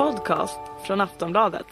podcast från Aftonbladet.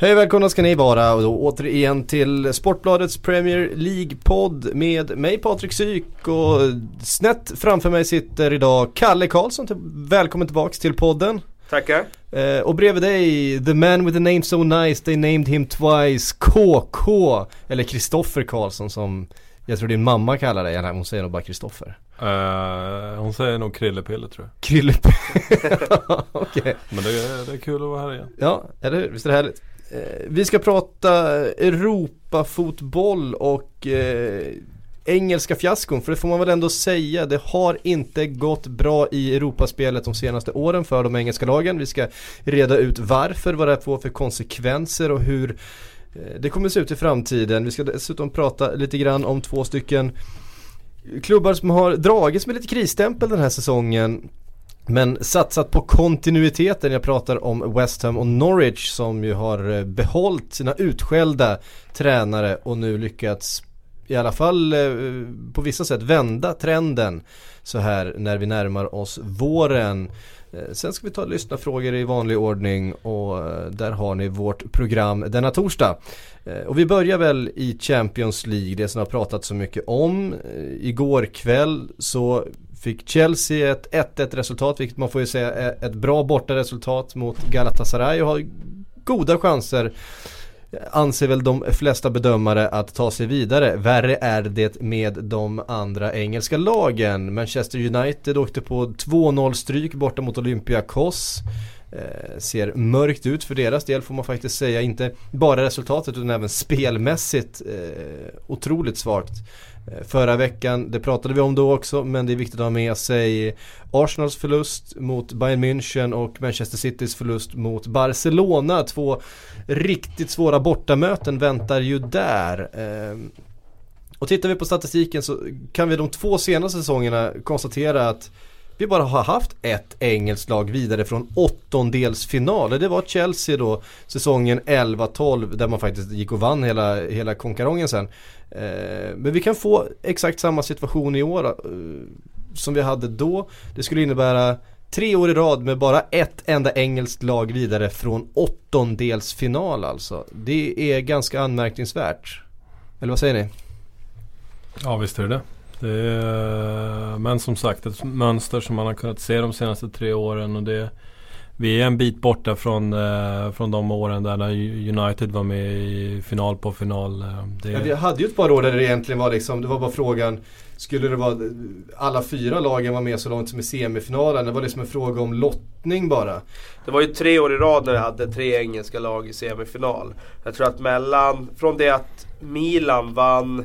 Hej välkomna ska ni vara och då återigen till Sportbladets Premier League-podd med mig Patrik Syk och snett framför mig sitter idag Kalle Karlsson. Välkommen tillbaks till podden. Tackar. Eh, och bredvid dig, the man with the name so nice, they named him twice, KK. Eller Kristoffer Karlsson som jag tror din mamma kallar dig, hon säger nog bara Kristoffer. Uh, hon säger nog Krillepille tror jag. Krillepille, okej. Okay. Men det är, det är kul att vara här igen. Ja, eller hur? Visst är det härligt? Eh, vi ska prata Europafotboll och eh, engelska fiaskon, för det får man väl ändå säga. Det har inte gått bra i Europaspelet de senaste åren för de engelska lagen. Vi ska reda ut varför, vad det får för konsekvenser och hur eh, Eh, det kommer se ut i framtiden. Vi ska dessutom prata lite grann om två stycken klubbar som har dragits med lite krisstämpel den här säsongen. Men satsat på kontinuiteten, jag pratar om West Ham och Norwich som ju har eh, behållit sina utskällda tränare och nu lyckats i alla fall eh, på vissa sätt vända trenden så här när vi närmar oss våren. Eh, sen ska vi ta lyssna-frågor i vanlig ordning och eh, där har ni vårt program denna torsdag. Eh, och vi börjar väl i Champions League, det som har pratat så mycket om. Igår kväll så fick Chelsea ett 1-1 resultat, vilket man får ju säga är ett bra bortaresultat mot Galatasaray och har goda chanser anser väl de flesta bedömare att ta sig vidare. Värre är det med de andra engelska lagen. Manchester United åkte på 2-0 stryk borta mot Olympiakos. Eh, ser mörkt ut för deras del får man faktiskt säga. Inte bara resultatet utan även spelmässigt eh, otroligt svagt. Eh, förra veckan, det pratade vi om då också, men det är viktigt att ha med sig Arsenals förlust mot Bayern München och Manchester Citys förlust mot Barcelona. Två riktigt svåra bortamöten väntar ju där. Eh, och tittar vi på statistiken så kan vi de två senaste säsongerna konstatera att vi bara har haft ett engelskt lag vidare från åttondelsfinal. Det var Chelsea då säsongen 11-12 där man faktiskt gick och vann hela, hela konkarongen sen. Eh, men vi kan få exakt samma situation i år eh, som vi hade då. Det skulle innebära tre år i rad med bara ett enda engelskt lag vidare från åttondelsfinal alltså. Det är ganska anmärkningsvärt. Eller vad säger ni? Ja visst är det det. Det är, men som sagt ett mönster som man har kunnat se de senaste tre åren. Och det, vi är en bit borta från, eh, från de åren där när United var med i final på final. Eh, det... Ja, vi hade ju ett par år där det egentligen var liksom, det var bara frågan Skulle det vara alla fyra lagen var med så långt som i semifinalen? Det var liksom en fråga om lottning bara. Det var ju tre år i rad när vi hade tre engelska lag i semifinal. Jag tror att mellan, från det att Milan vann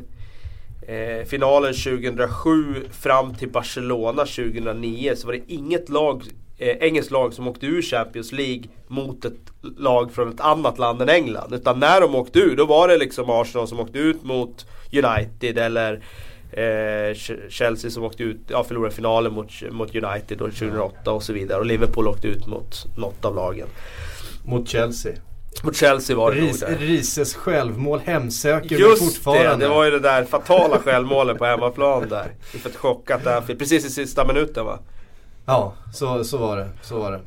eh, finalen 2007 fram till Barcelona 2009 så var det inget lag, eh, engelskt lag som åkte ur Champions League mot ett lag från ett annat land än England. Utan när de åkte ur då var det liksom Arsenal som åkte ut mot United eller Eh, Chelsea som åkte ut, ja förlorade finalen mot, mot United 2008 och så vidare. Och Liverpool åkte ut mot något av lagen. Mot Chelsea. Mot Chelsea var det Ris, nog där. Rises självmål hemsöker Just fortfarande. det, det var ju det där fatala självmålet på hemmaplan där. Inför ett chockat Anfield. Precis i sista minuten va? Ja, så, så var det. Så var det.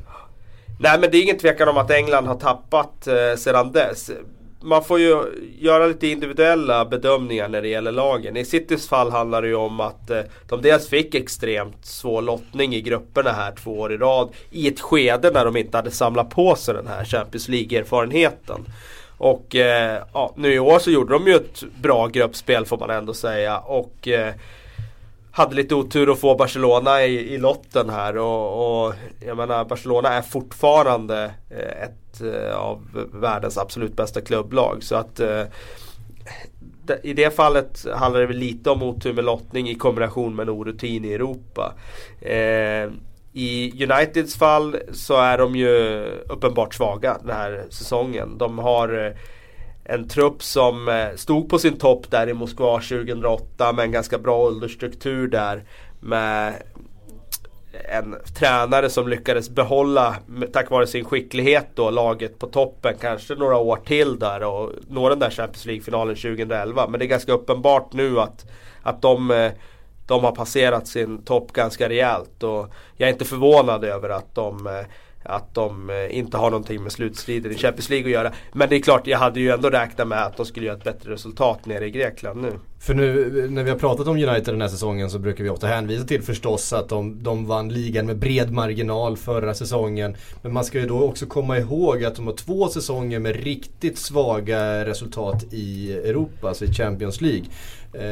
Nej men det är ingen tvekan om att England har tappat eh, sedan dess man får ju göra lite individuella bedömningar när det gäller lagen. I Citys fall handlar det ju om att eh, de dels fick extremt svår lottning i grupperna här två år i rad. I ett skede när de inte hade samlat på sig den här Champions League-erfarenheten. Och eh, ja, nu i år så gjorde de ju ett bra gruppspel får man ändå säga. Och eh, hade lite otur att få Barcelona i, i lotten här och, och jag menar Barcelona är fortfarande eh, ett eh, av världens absolut bästa klubblag. Så att eh, i det fallet handlar det väl lite om otur med lottning i kombination med en orutin i Europa. Eh, I Uniteds fall så är de ju uppenbart svaga den här säsongen. De har en trupp som eh, stod på sin topp där i Moskva 2008 med en ganska bra åldersstruktur där. Med en tränare som lyckades behålla, tack vare sin skicklighet då, laget på toppen kanske några år till där och nå den där Champions League-finalen 2011. Men det är ganska uppenbart nu att, att de, eh, de har passerat sin topp ganska rejält. Och jag är inte förvånad över att de eh, att de eh, inte har någonting med slutstriden i Champions League att göra. Men det är klart, jag hade ju ändå räknat med att de skulle göra ett bättre resultat nere i Grekland nu. För nu när vi har pratat om United den här säsongen så brukar vi ofta hänvisa till förstås att de, de vann ligan med bred marginal förra säsongen. Men man ska ju då också komma ihåg att de har två säsonger med riktigt svaga resultat i Europa, alltså i Champions League. Eh,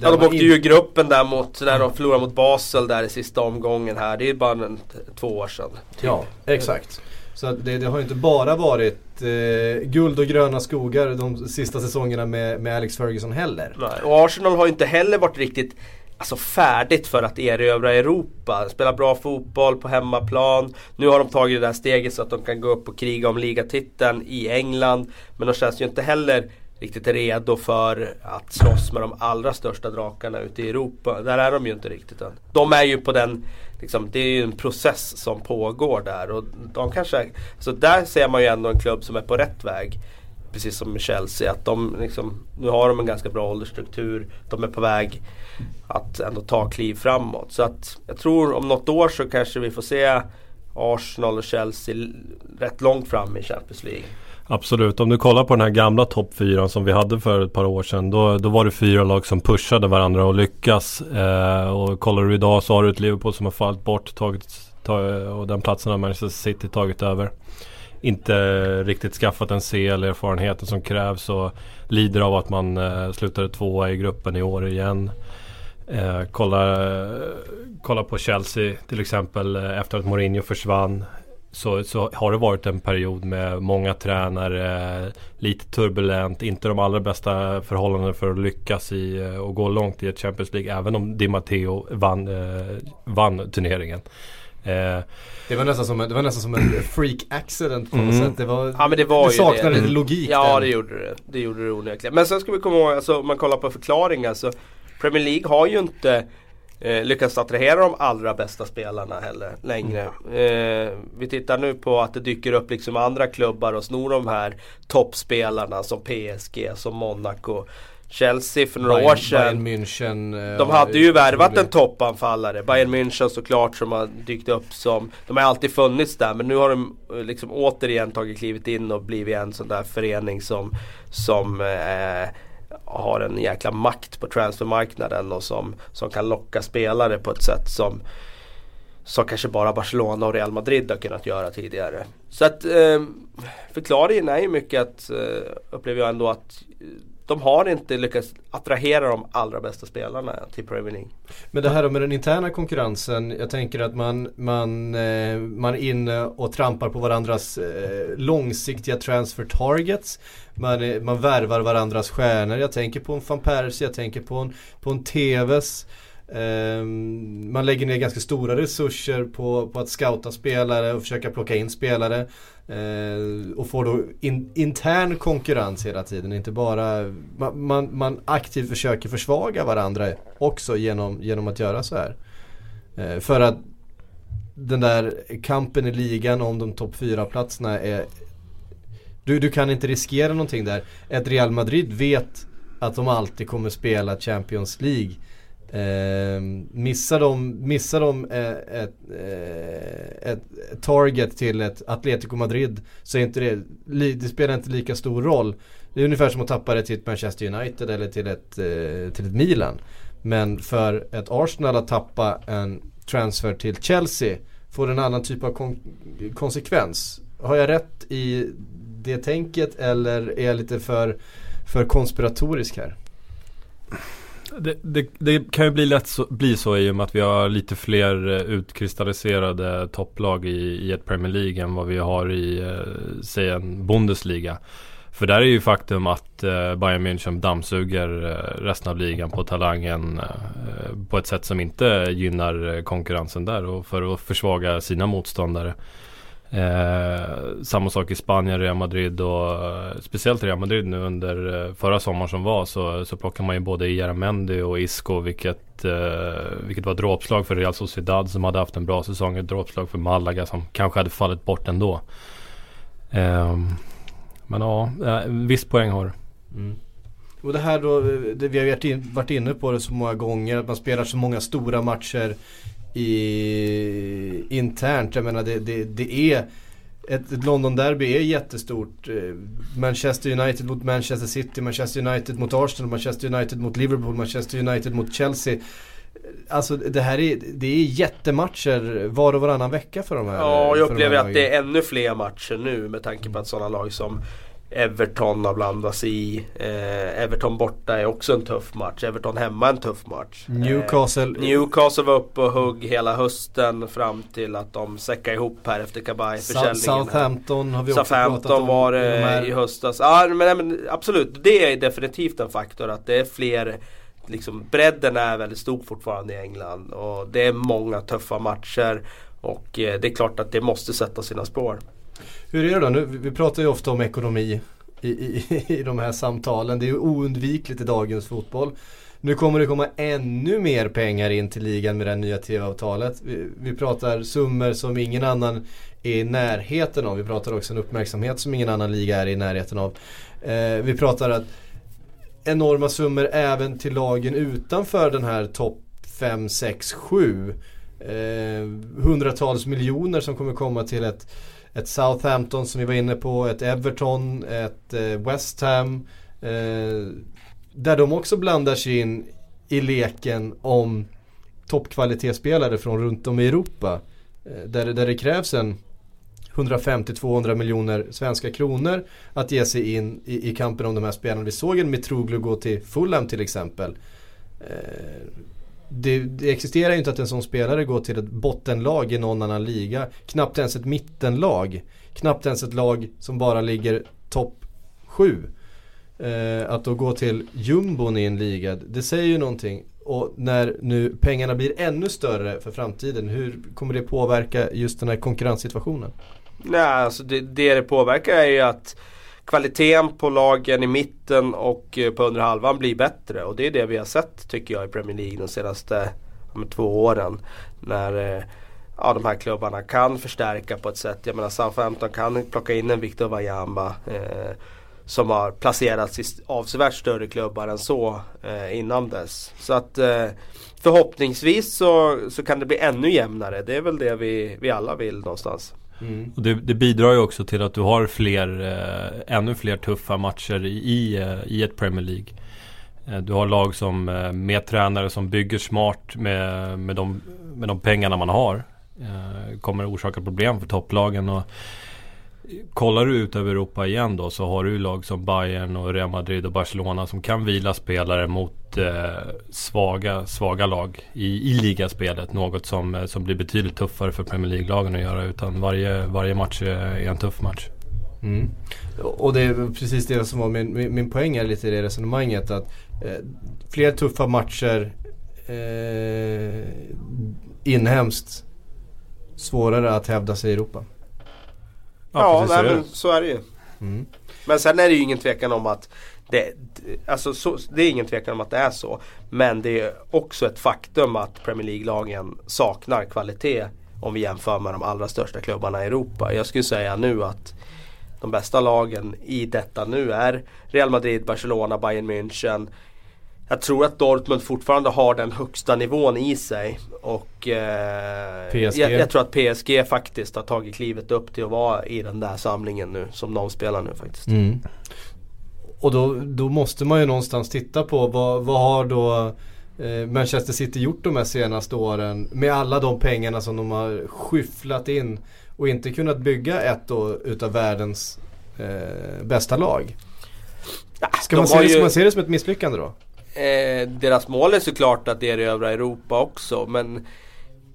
ja de åkte ju gruppen där mot, när de förlorade mot Basel där i sista omgången här. Det är bara en, två år sedan. Typ. Ja, exakt. Så det, det, har inte bara varit eh, guld och gröna skogar de sista säsongerna med, med Alex Ferguson heller. Nej. Och Arsenal har ju inte heller varit riktigt alltså färdigt för att erövra Europa. Spela bra fotboll på hemmaplan. Nu har de tagit det där steget så att de kan gå upp och kriga om ligatiteln i England. Men de känns ju inte heller riktigt redo för att slåss med de allra största drakarna ute i Europa. Där är de ju inte riktigt än. De är ju på den, liksom, det är ju en process som pågår där. Och de kanske, så där ser man ju ändå en klubb som är på rätt väg. Precis som Chelsea. Att de liksom, nu har de en ganska bra åldersstruktur. De är på väg att ändå ta kliv framåt. Så att jag tror om något år så kanske vi får se Arsenal och Chelsea rätt långt fram i Champions League. Absolut, om du kollar på den här gamla topp fyran som vi hade för ett par år sedan. Då, då var det fyra lag som pushade varandra och lyckas. Eh, och kollar du idag så har du ett Liverpool som har fallit bort tagit, tag, och den platsen har Manchester City tagit över. Inte riktigt skaffat den CL-erfarenheten som krävs och lider av att man eh, slutade tvåa i gruppen i år igen. Eh, kolla, kolla på Chelsea till exempel eh, efter att Mourinho försvann så, så har det varit en period med många tränare, lite turbulent, inte de allra bästa förhållandena för att lyckas i eh, och gå långt i ett Champions League. Även om Di Matteo vann, eh, vann turneringen. Eh, det, var nästan som en, det var nästan som en freak accident på något mm. sätt. Det, var, ja, men det, var det saknade lite logik. Ja där. det gjorde det. Det gjorde det onekligen. Men sen ska vi komma ihåg, alltså, om man kollar på förklaringar så Premier League har ju inte eh, lyckats attrahera de allra bästa spelarna heller längre. Eh, vi tittar nu på att det dyker upp liksom andra klubbar och snor de här toppspelarna som PSG, som Monaco. Chelsea för några Bayern, år sedan. Bayern München, eh, de hade ju värvat en toppanfallare. Bayern München såklart som har dykt upp som... De har alltid funnits där men nu har de eh, liksom återigen tagit klivet in och blivit en sån där förening som, som eh, har en jäkla makt på transfermarknaden och som, som kan locka spelare på ett sätt som som kanske bara Barcelona och Real Madrid har kunnat göra tidigare. Så att eh, förklaringen är ju mycket att, eh, upplever jag ändå att eh, de har inte lyckats attrahera de allra bästa spelarna till Premier League. Men det här med den interna konkurrensen. Jag tänker att man, man, eh, man är inne och trampar på varandras eh, långsiktiga transfer targets. Man, man värvar varandras stjärnor. Jag tänker på en van Persie, jag tänker på en, på en TVs. Ehm, man lägger ner ganska stora resurser på, på att scouta spelare och försöka plocka in spelare. Eh, och får då in, intern konkurrens hela tiden. Inte bara, man, man, aktivt försöker försvaga varandra också genom, genom att göra så här. Eh, för att den där kampen i ligan om de topp 4-platserna är du, du kan inte riskera någonting där. Ett Real Madrid vet att de alltid kommer spela Champions League. Eh, missar de, missar de eh, ett, eh, ett, target till ett Atletico Madrid så är inte det, det spelar inte lika stor roll. Det är ungefär som att tappa det till ett Manchester United eller till ett, eh, till ett Milan. Men för ett Arsenal att tappa en transfer till Chelsea får en annan typ av kon konsekvens. Har jag rätt i det tänket eller är jag lite för, för konspiratorisk här? Det, det, det, kan ju bli lätt så, bli så i och med att vi har lite fler eh, utkristalliserade topplag i, i ett Premier League än vad vi har i, eh, säg en Bundesliga. För där är ju faktum att eh, Bayern München dammsuger eh, resten av ligan på talangen eh, på ett sätt som inte gynnar eh, konkurrensen där och för att försvaga sina motståndare. Eh, samma sak i Spanien, Real Madrid och eh, speciellt Real Madrid nu under eh, förra sommaren som var så, så plockade man ju både Jaramendi och Isco vilket, eh, vilket var ett dråpslag för Real Sociedad som hade haft en bra säsong. Ett dråpslag för Malaga som kanske hade fallit bort ändå. Eh, men ja, eh, viss poäng har mm. Och det här då, eh, det vi har varit inne på det så många gånger, att man spelar så många stora matcher i, internt. Jag menar det, det, det är ett, London-derby är jättestort. Eh, Manchester United mot Manchester City, Manchester United mot Arsenal, Manchester United mot Liverpool, Manchester United mot Chelsea. Alltså det här är, det är jättematcher var och varannan vecka för de här. Ja, jag upplever att det är ännu fler matcher nu med tanke på att sådana lag som Everton har blandats i. Eh, Everton borta är också en tuff match. Everton hemma en tuff match. Newcastle. Eh, Newcastle var uppe och hugg hela hösten fram till att de säckade ihop här efter Kabay-försäljningen. Southampton har vi också Southampton pratat om. var det i höstas. Ja men, men, absolut, det är definitivt en faktor att det är fler Liksom, bredden är väldigt stor fortfarande i England och det är många tuffa matcher. Och eh, det är klart att det måste sätta sina spår. Hur är det då? Nu, vi pratar ju ofta om ekonomi i, i, i de här samtalen. Det är ju oundvikligt i dagens fotboll. Nu kommer det komma ännu mer pengar in till ligan med det här nya tv-avtalet. Vi, vi, pratar summor som ingen annan är i närheten av. Vi pratar också en uppmärksamhet som ingen annan liga är i närheten av. Eh, vi pratar att enorma summor även till lagen utanför den här topp 5, 6, 7. Eh, hundratals miljoner som kommer komma till ett ett Southampton som vi var inne på, ett Everton, ett eh, West Ham. Eh, där de också blandar sig in i leken om toppkvalitetsspelare från runt om i Europa. Eh, där, där det krävs en 150-200 miljoner svenska kronor att ge sig in i, i, kampen om de här spelarna. Vi såg en Mitroglou gå till Fulham till exempel. Eh, det, det, existerar ju inte att en sån spelare går till ett bottenlag i någon annan liga. Knappt ens ett mittenlag. Knappt ens ett lag som bara ligger topp 7. Eh, att då gå till jumbon i en liga, det säger ju någonting. Och när nu pengarna blir ännu större för framtiden, hur kommer det påverka just den här konkurrenssituationen? Nej, alltså det det, det påverkar är ju att kvaliteten på lagen i mitten och eh, på under halvan blir bättre. Och det är det vi har sett tycker jag i Premier League de senaste två åren. När eh, ja, de här klubbarna kan förstärka på ett sätt. Jag menar Southampton kan plocka in en Victor Wanyama. Eh, som har placerats i avsevärt större klubbar än så eh, innan dess. Så att eh, förhoppningsvis så, så kan det bli ännu jämnare. Det är väl det vi, vi alla vill någonstans. Mm. Och det, det, bidrar ju också till att du har fler, eh, ännu fler tuffa matcher i, eh, i ett Premier League. Eh, du har lag som eh, med tränare som bygger smart med, med, de, med de pengarna man har. Eh, kommer orsaka problem för topplagen. Och, Kollar du ut över Europa igen då så har du lag som Bayern och Real Madrid och Barcelona som kan vila spelare mot eh, svaga, svaga lag i, i ligaspelet. Något som, eh, som blir betydligt tuffare för Premier League-lagen att göra. Utan varje, varje match är en tuff match. Mm. Och det är precis det som var min, min, min poäng är lite i det resonemanget. Att eh, fler tuffa matcher eh, inhemskt svårare att hävda sig i Europa. Ja, ja nej, men så är det ju. Mm. Men sen är det ju ingen tvekan om att det, alltså så, det är ingen tvekan om att det är så. Men det är också ett faktum att Premier League-lagen saknar kvalitet om vi jämför med de allra största klubbarna i Europa. Jag skulle säga nu att de bästa lagen i detta nu är Real Madrid, Barcelona, Bayern München, jag tror att Dortmund fortfarande har den högsta nivån i sig. Och eh, jag, jag, tror att PSG faktiskt har tagit klivet upp till att vara i den där samlingen nu. Som de spelar nu faktiskt. Mm. Och då, då måste man ju någonstans titta på vad, vad har då eh, Manchester City gjort de här senaste åren med alla de pengarna som de har skyfflat in och inte kunnat bygga ett då utav världens eh, bästa lag. Ska man, se, ju... ska man se det som ett misslyckande då? Eh, deras mål är såklart att erövra Europa också men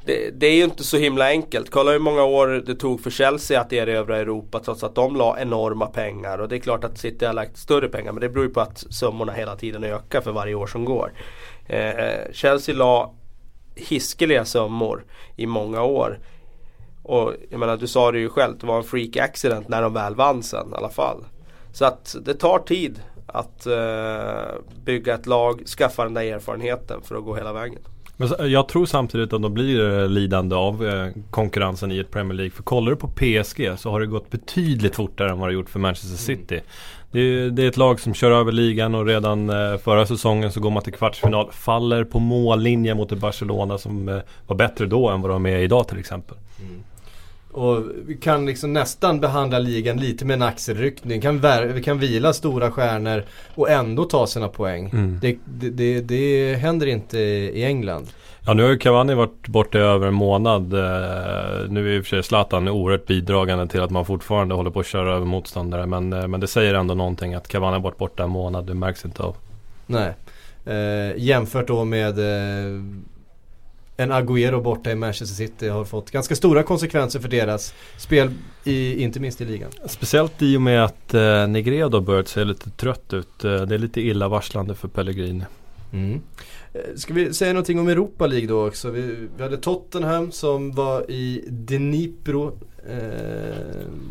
det, det, är ju inte så himla enkelt. Kolla hur många år det tog för Chelsea att erövra Europa trots att de la enorma pengar. Och det är klart att City har lagt större pengar men det beror ju på att summorna hela tiden ökar för varje år som går. Eh, eh, Chelsea la hiskeliga summor i många år. Och jag menar du sa det ju själv, det var en freak accident när de väl vann sen i alla fall. Så att det tar tid att uh, bygga ett lag, skaffa den där erfarenheten för att gå hela vägen. Men jag tror samtidigt att de blir eh, lidande av eh, konkurrensen i ett Premier League. För kollar du på PSG så har det gått betydligt fortare än vad det gjort för Manchester mm. City. Mm. Det, är, det, är, ett lag som kör över ligan och redan eh, förra säsongen så går man till kvartsfinal. Faller på mållinjen mot ett Barcelona som var bättre då än vad de är idag till exempel. Mm. Och vi kan liksom nästan behandla ligan lite med en axelryckning. Kan vi kan vila stora stjärnor och ändå ta sina poäng. Mm. Det, det, det, det, händer inte i England. Ja nu har ju Cavani varit borta i över en månad. Eh, nu är i och för sig Zlatan oerhört bidragande till att man fortfarande håller på att köra över motståndare. Men, eh, men det säger ändå någonting att Cavani har varit borta en månad. Det märks inte av. Nej. Eh, jämfört då med eh, en Agüero borta i Manchester City har fått ganska stora konsekvenser för deras spel, i, inte minst i ligan. Speciellt i och med att eh, Negredo börjat se lite trött ut. Eh, det är lite illavarslande för Pellegrini. Mm. Eh, ska vi säga någonting om Europa League då också? Vi, vi hade Tottenham som var i Dnipro. Eh,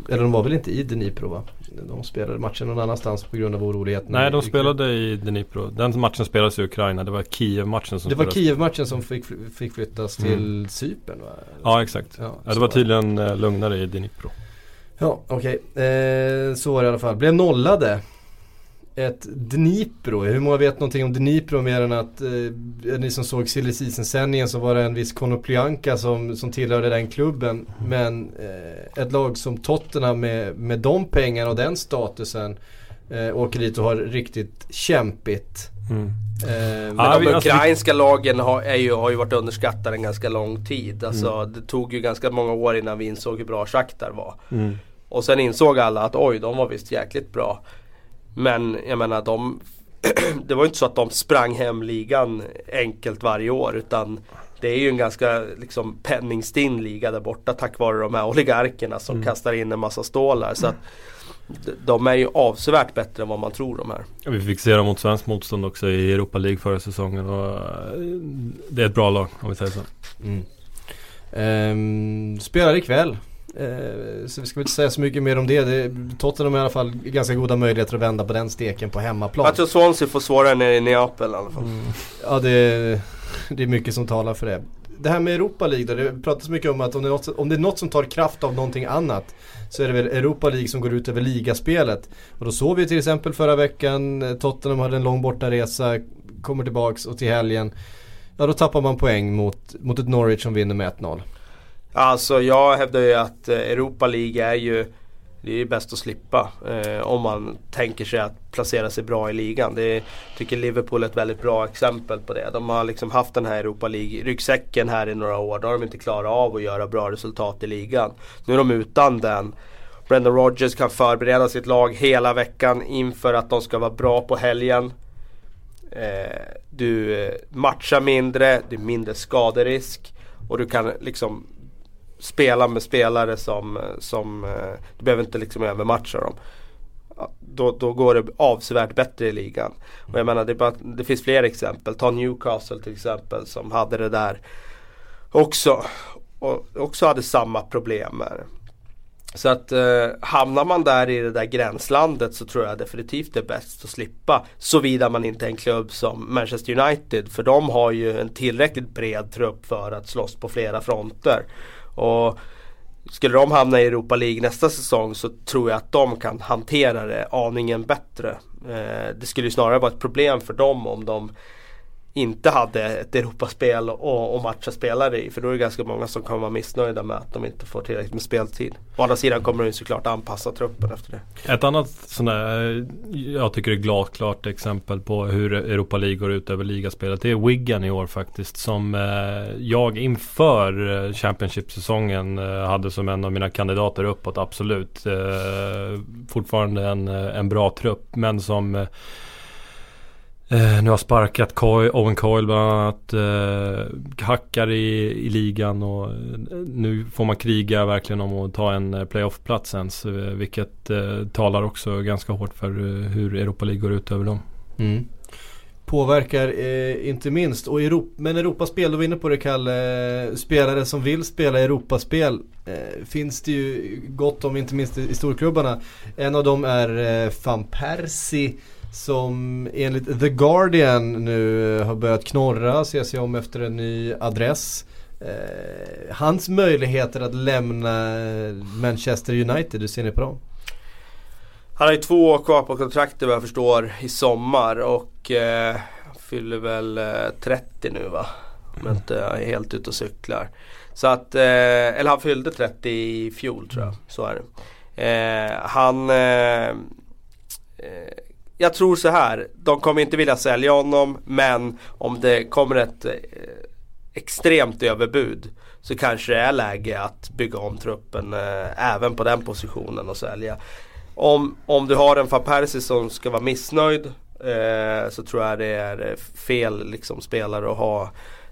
eller de var väl inte i Dnipro va? De spelade matchen någon annanstans på grund av oroligheterna. Nej, de spelade i Dnipro. Den matchen spelades i Ukraina. Det var Kiev-matchen som Det var Kiev-matchen som fick, fick flyttas mm. till. Cypern va? Ja, exakt. Ja, ja, det var tydligen eh, lugnare i Dnipro. Ja, okej. Okay. Eh, så var det i alla fall. Blev nollade ett Dnipro. Hur många vet någonting om Dnipro mer än att eh, ni som såg silly sändningen så var det en viss Konoplyanka som, som tillhörde den klubben. Men eh, ett lag som Tottenham med, med de pengarna och den statusen eh, åker dit och har riktigt kämpigt. Mm. Eh, men ja, de alltså, ukrainska lagen har, är ju, har ju varit underskattade en ganska lång tid. Alltså, mm. Det tog ju ganska många år innan vi insåg hur bra Shakhtar var. Mm. Och sen insåg alla att oj, de var visst jäkligt bra. Men jag menar de Det var ju inte så att de sprang hem ligan enkelt varje år utan Det är ju en ganska liksom penningstinn liga där borta tack vare de här oligarkerna som mm. kastar in en massa stålar. Så att de är ju avsevärt bättre än vad man tror de här. Vi fick se dem mot svenskt motstånd också i Europa League förra säsongen. Och eh, det är ett bra lag om vi säger så. Mm. Ehm, spelar ikväll så vi ska inte säga så mycket mer om det. det. Tottenham har i alla fall ganska goda möjligheter att vända på den steken på hemmaplan. Jag tror Swansea får svårare nere i Neapel i alla fall. Mm. Ja det, det är mycket som talar för det. Det här med Europa League då, det pratas mycket om att om det, är något, om det är något som tar kraft av någonting annat så är det väl Europa League som går ut över ligaspelet. Och då såg vi till exempel förra veckan, eh, Tottenham hade en lång bortaresa, kommer tillbaks och till helgen, ja då tappar man poäng mot, mot ett Norwich som vinner med 1-0. Alltså jag hävdar ju att eh, Europa League är ju det är ju bäst att slippa eh, om man tänker sig att placera sig bra i ligan. Det tycker Liverpool är ett väldigt bra exempel på det. De har liksom haft den här Europa League-ryggsäcken här i några år. Då har de inte klarat av att göra bra resultat i ligan. Nu är de utan den. Brendan Rodgers kan förbereda sitt lag hela veckan inför att de ska vara bra på helgen. Eh, du eh, matchar mindre, det är mindre skaderisk och du kan liksom spela med spelare som, som eh, du behöver inte liksom övermatcha dem. Då, då går det avsevärt bättre i ligan. Och jag menar det, bara, det finns fler exempel. Ta Newcastle till exempel som hade det där också. Och också hade samma problem. Så att eh, hamnar man där i det där gränslandet så tror jag definitivt det är bäst att slippa. Såvida man inte är en klubb som Manchester United. För de har ju en tillräckligt bred trupp för att slåss på flera fronter. Och skulle de hamna i Europa League nästa säsong så tror jag att de kan hantera det aningen bättre. Eh, det skulle ju snarare vara ett problem för dem om de inte hade ett Europaspel och, och matcha spelare i. För då är det ganska många som kommer vara missnöjda med att de inte får tillräckligt med speltid. Å andra sidan kommer de såklart anpassa truppen efter det. Ett annat sånt där, jag tycker det är glasklart exempel på hur Europa League går ut över ligaspelet. Det är Wigan i år faktiskt. Som eh, jag inför eh, Championship-säsongen eh, hade som en av mina kandidater uppåt, absolut. Fortfarande en, en bra trupp men som Eh, nu har sparkat Coy, Owen Coyle bland annat. Eh, hackar i, i ligan och eh, nu får man kriga verkligen om att ta en eh, playoff-plats ens. Eh, vilket eh, talar också ganska hårt för hur Europa League går ut över dem. Mm. Påverkar eh, inte minst. Och Europa, men Europaspel, du var inne på det Kalle. Spelare som vill spela Europaspel eh, finns det ju gott om, inte minst i, i storklubbarna. En av dem är eh, Van Persie. Som enligt The Guardian nu eh, har börjat knorra, ser sig om efter en ny adress. Eh, hans möjligheter att lämna eh, Manchester United, hur ser ni på dem? Han har ju två år kvar på kontraktet vad jag förstår i sommar och eh, fyller väl eh, 30 nu va? Om jag inte är helt ute och cyklar. Så att, eh, eller han fyllde 30 i fjol tror jag. Så är det. Eh, han eh, eh, jag tror så här. De kommer inte vilja sälja honom men om det kommer ett eh, extremt överbud så kanske det är läge att bygga om truppen eh, även på den positionen och sälja. Om, om du har en van Persie som ska vara missnöjd eh, så tror jag det är eh, fel liksom, spelare att ha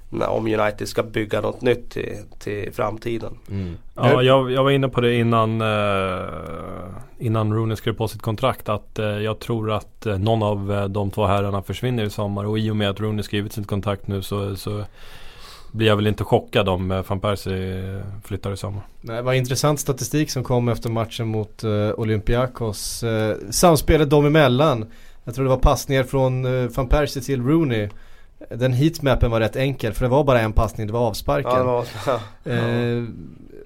när, om United ska bygga något nytt till, till framtiden. Mm. Ja, jag, jag var inne på det innan, eh, innan Rooney skrev på sitt kontrakt att eh, jag tror att eh, någon av eh, de två herrarna försvinner i sommar och i och med att Rooney skrivit sitt kontrakt nu så, så blir jag väl inte chockad om eh, van Persie flyttar i sommar. Nej, var intressant statistik som kom efter matchen mot uh, Olympiakos. Uh, samspelet dem emellan. Jag tror det var passningar från uh, van Persie till Rooney. Den heatmappen var rätt enkel för det var bara en passning, det var avsparken. Ja, det var, ja.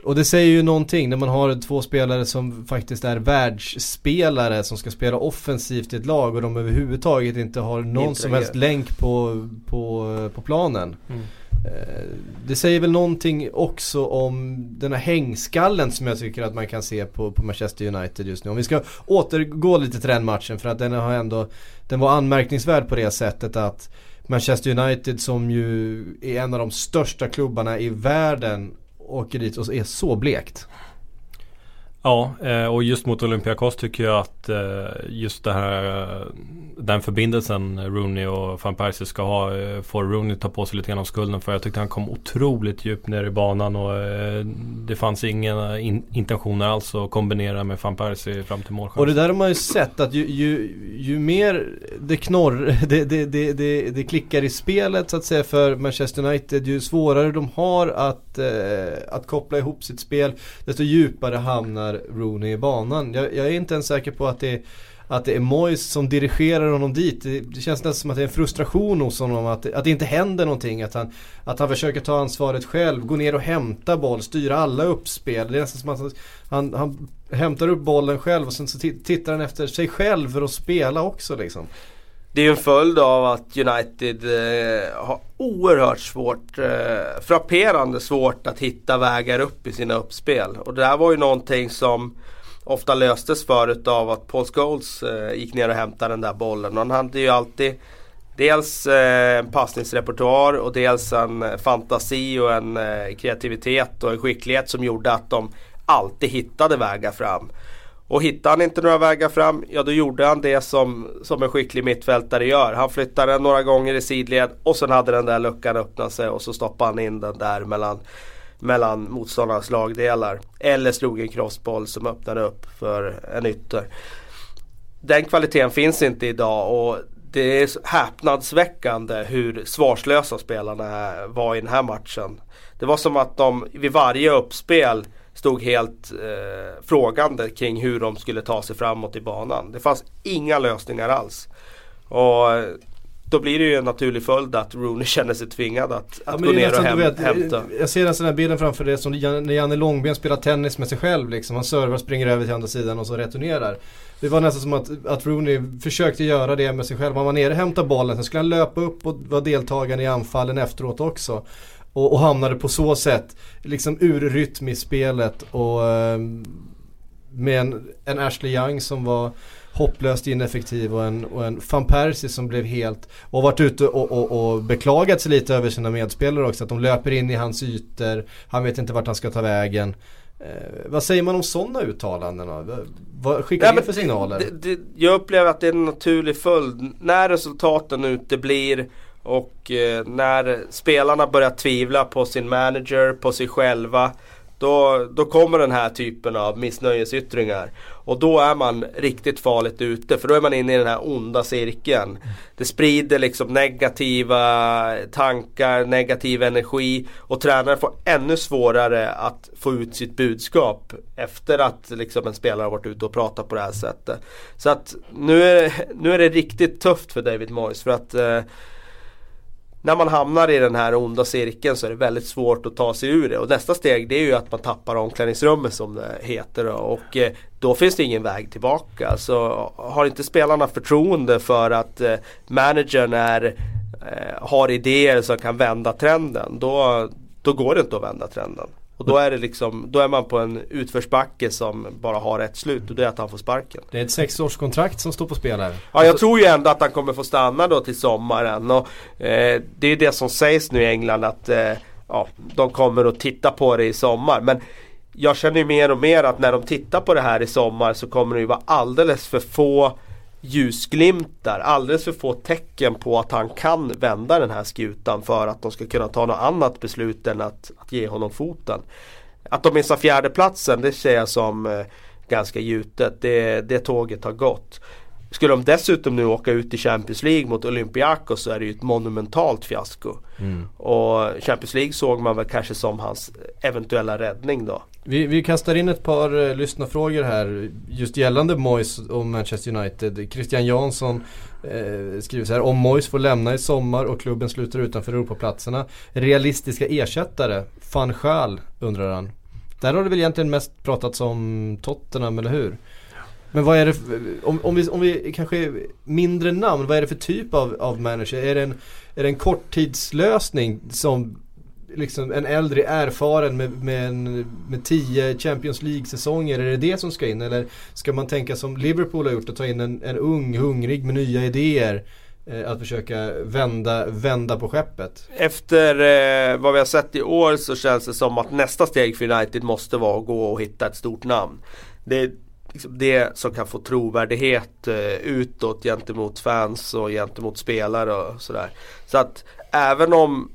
och det säger ju någonting när man har två spelare som faktiskt är världsspelare som ska spela offensivt i ett lag och de överhuvudtaget inte har någon som helst länk på, på, på planen. Mm. Eh, det säger väl någonting också om den här hängskallen som jag tycker att man kan se på, på Manchester United just nu. Om vi ska återgå lite till den matchen för att den har ändå Den var anmärkningsvärd på det sättet att Manchester United som ju är en av de största klubbarna i världen åker dit och är så blekt. Ja, eh, och just mot Olympiakos tycker jag att eh, just det här eh, den förbindelsen Rooney och van Persie ska ha eh, får Rooney ta på sig lite grann av skulden för jag tyckte han kom otroligt djupt ner i banan och eh, det fanns inga in intentioner alls att kombinera med van Persie fram till målchans. Och det där har man ju sett att ju, ju, ju mer det knorr, det, det, det, det, det klickar i spelet så att säga för Manchester United ju svårare de har att, eh, att koppla ihop sitt spel desto djupare hamnar Rooney i banan. Jag, jag är inte ens säker på att det, är att det är Moyes som dirigerar honom dit. Det, det känns nästan som att det är en frustration hos honom att, att det inte händer någonting. Att han, att han försöker ta ansvaret själv, gå ner och hämta boll, styra alla uppspel. Det är nästan som att han, han, han hämtar upp bollen själv och sen så tittar han efter sig själv för att spela också liksom. Det är ju en följd av att United eh, har oerhört svårt, eh, frapperande svårt att hitta vägar upp i sina uppspel. Och det där var ju någonting som ofta löstes förut av att Paul Scholes eh, gick ner och hämtade den där bollen. Och han hade ju alltid dels eh, en passningsrepertoar och dels en eh, fantasi och en eh, kreativitet och en skicklighet som gjorde att de alltid hittade vägar fram. Och hittade han inte några vägar fram, ja då gjorde han det som, som en skicklig mittfältare gör. Han flyttade den några gånger i sidled och sen hade den där luckan öppnat sig och så stoppade han in den där mellan, mellan motståndarnas lagdelar. Eller slog en crossboll som öppnade upp för en ytter. Den kvaliteten finns inte idag och det är häpnadsväckande hur svarslösa spelarna var i den här matchen. Det var som att de vid varje uppspel stod helt eh, frågande kring hur de skulle ta sig framåt i banan. Det fanns inga lösningar alls. Och eh, då blir det ju en naturlig följd att Rooney känner sig tvingad att, att ja, gå ner och häm, vet, hämta. Jag ser den här bilden framför dig som när Janne Långben spelar tennis med sig själv liksom. Han servar, springer över till andra sidan och så returnerar. Det var nästan som att, att Rooney försökte göra det med sig själv. Han var nere och hämtade bollen, sen skulle han löpa upp och vara deltagande i anfallen efteråt också. Och, och hamnade på så sätt liksom ur rytm i spelet och eh, med en, en Ashley Young som var hopplöst ineffektiv och en, och en van Persie som blev helt och varit ute och, och, och, beklagat sig lite över sina medspelare också. Att de löper in i hans ytor, han vet inte vart han ska ta vägen. Eh, vad säger man om sådana uttalanden då? Vad skickar det för signaler? Det, det, jag upplever att det är en naturlig följd. När resultaten uteblir och eh, när spelarna börjar tvivla på sin manager, på sig själva. Då, då kommer den här typen av missnöjesyttringar. Och då är man riktigt farligt ute för då är man inne i den här onda cirkeln. Det sprider liksom negativa tankar, negativ energi och tränaren får ännu svårare att få ut sitt budskap efter att liksom en spelare har varit ute och pratat på det här sättet. Så att nu är, det, nu är det riktigt tufft för David Moyes för att eh, när man hamnar i den här onda cirkeln så är det väldigt svårt att ta sig ur det. Och nästa steg det är ju att man tappar omklädningsrummet som det heter. Och eh, då finns det ingen väg tillbaka. Så eh, har inte spelarna förtroende för att eh, managern är, eh, har idéer som kan vända trenden. Då, då går det inte att vända trenden. Och då är, det liksom, då är man på en utförsbacke som bara har ett slut och det är att han får sparken. Det är ett sexårskontrakt som står på spel här. Ja jag tror ju ändå att han kommer få stanna då till sommaren. Och, eh, det är det som sägs nu i England att eh, ja, de kommer att titta på det i sommar. Men jag känner ju mer och mer att när de tittar på det här i sommar så kommer det ju vara alldeles för få ljusglimtar, alldeles för få tecken på att han kan vända den här skutan för att de ska kunna ta något annat beslut än att, att ge honom foten. Att de missar fjärdeplatsen det ser jag som eh, ganska gjutet. Det, det tåget har gått. Skulle de dessutom nu åka ut i Champions League mot Olympiakos så är det ju ett monumentalt fiasko. Mm. Och Champions League såg man väl kanske som hans eventuella räddning då. Vi, vi kastar in ett par uh, lyssnarfrågor här just gällande Moyes och Manchester United. Christian Jansson eh, skriver så här. Om Moyes får lämna i sommar och klubben slutar utanför Europaplatserna. Realistiska ersättare? Van Schaal undrar han. Där har det väl egentligen mest pratats om Tottenham, eller hur? Men vad är det, för, om, om, vi, om vi kanske mindre namn, vad är det för typ av, av manager? Är det, en, är det en korttidslösning som liksom en äldre erfaren med, med, en, med tio Champions League-säsonger? Är det det som ska in? Eller ska man tänka som Liverpool har gjort och ta in en, en ung, hungrig med nya idéer? Eh, att försöka vända, vända på skeppet. Efter eh, vad vi har sett i år så känns det som att nästa steg för United måste vara att gå och hitta ett stort namn. Det, liksom det som kan få trovärdighet eh, utåt gentemot fans och gentemot spelare och sådär. Så att även om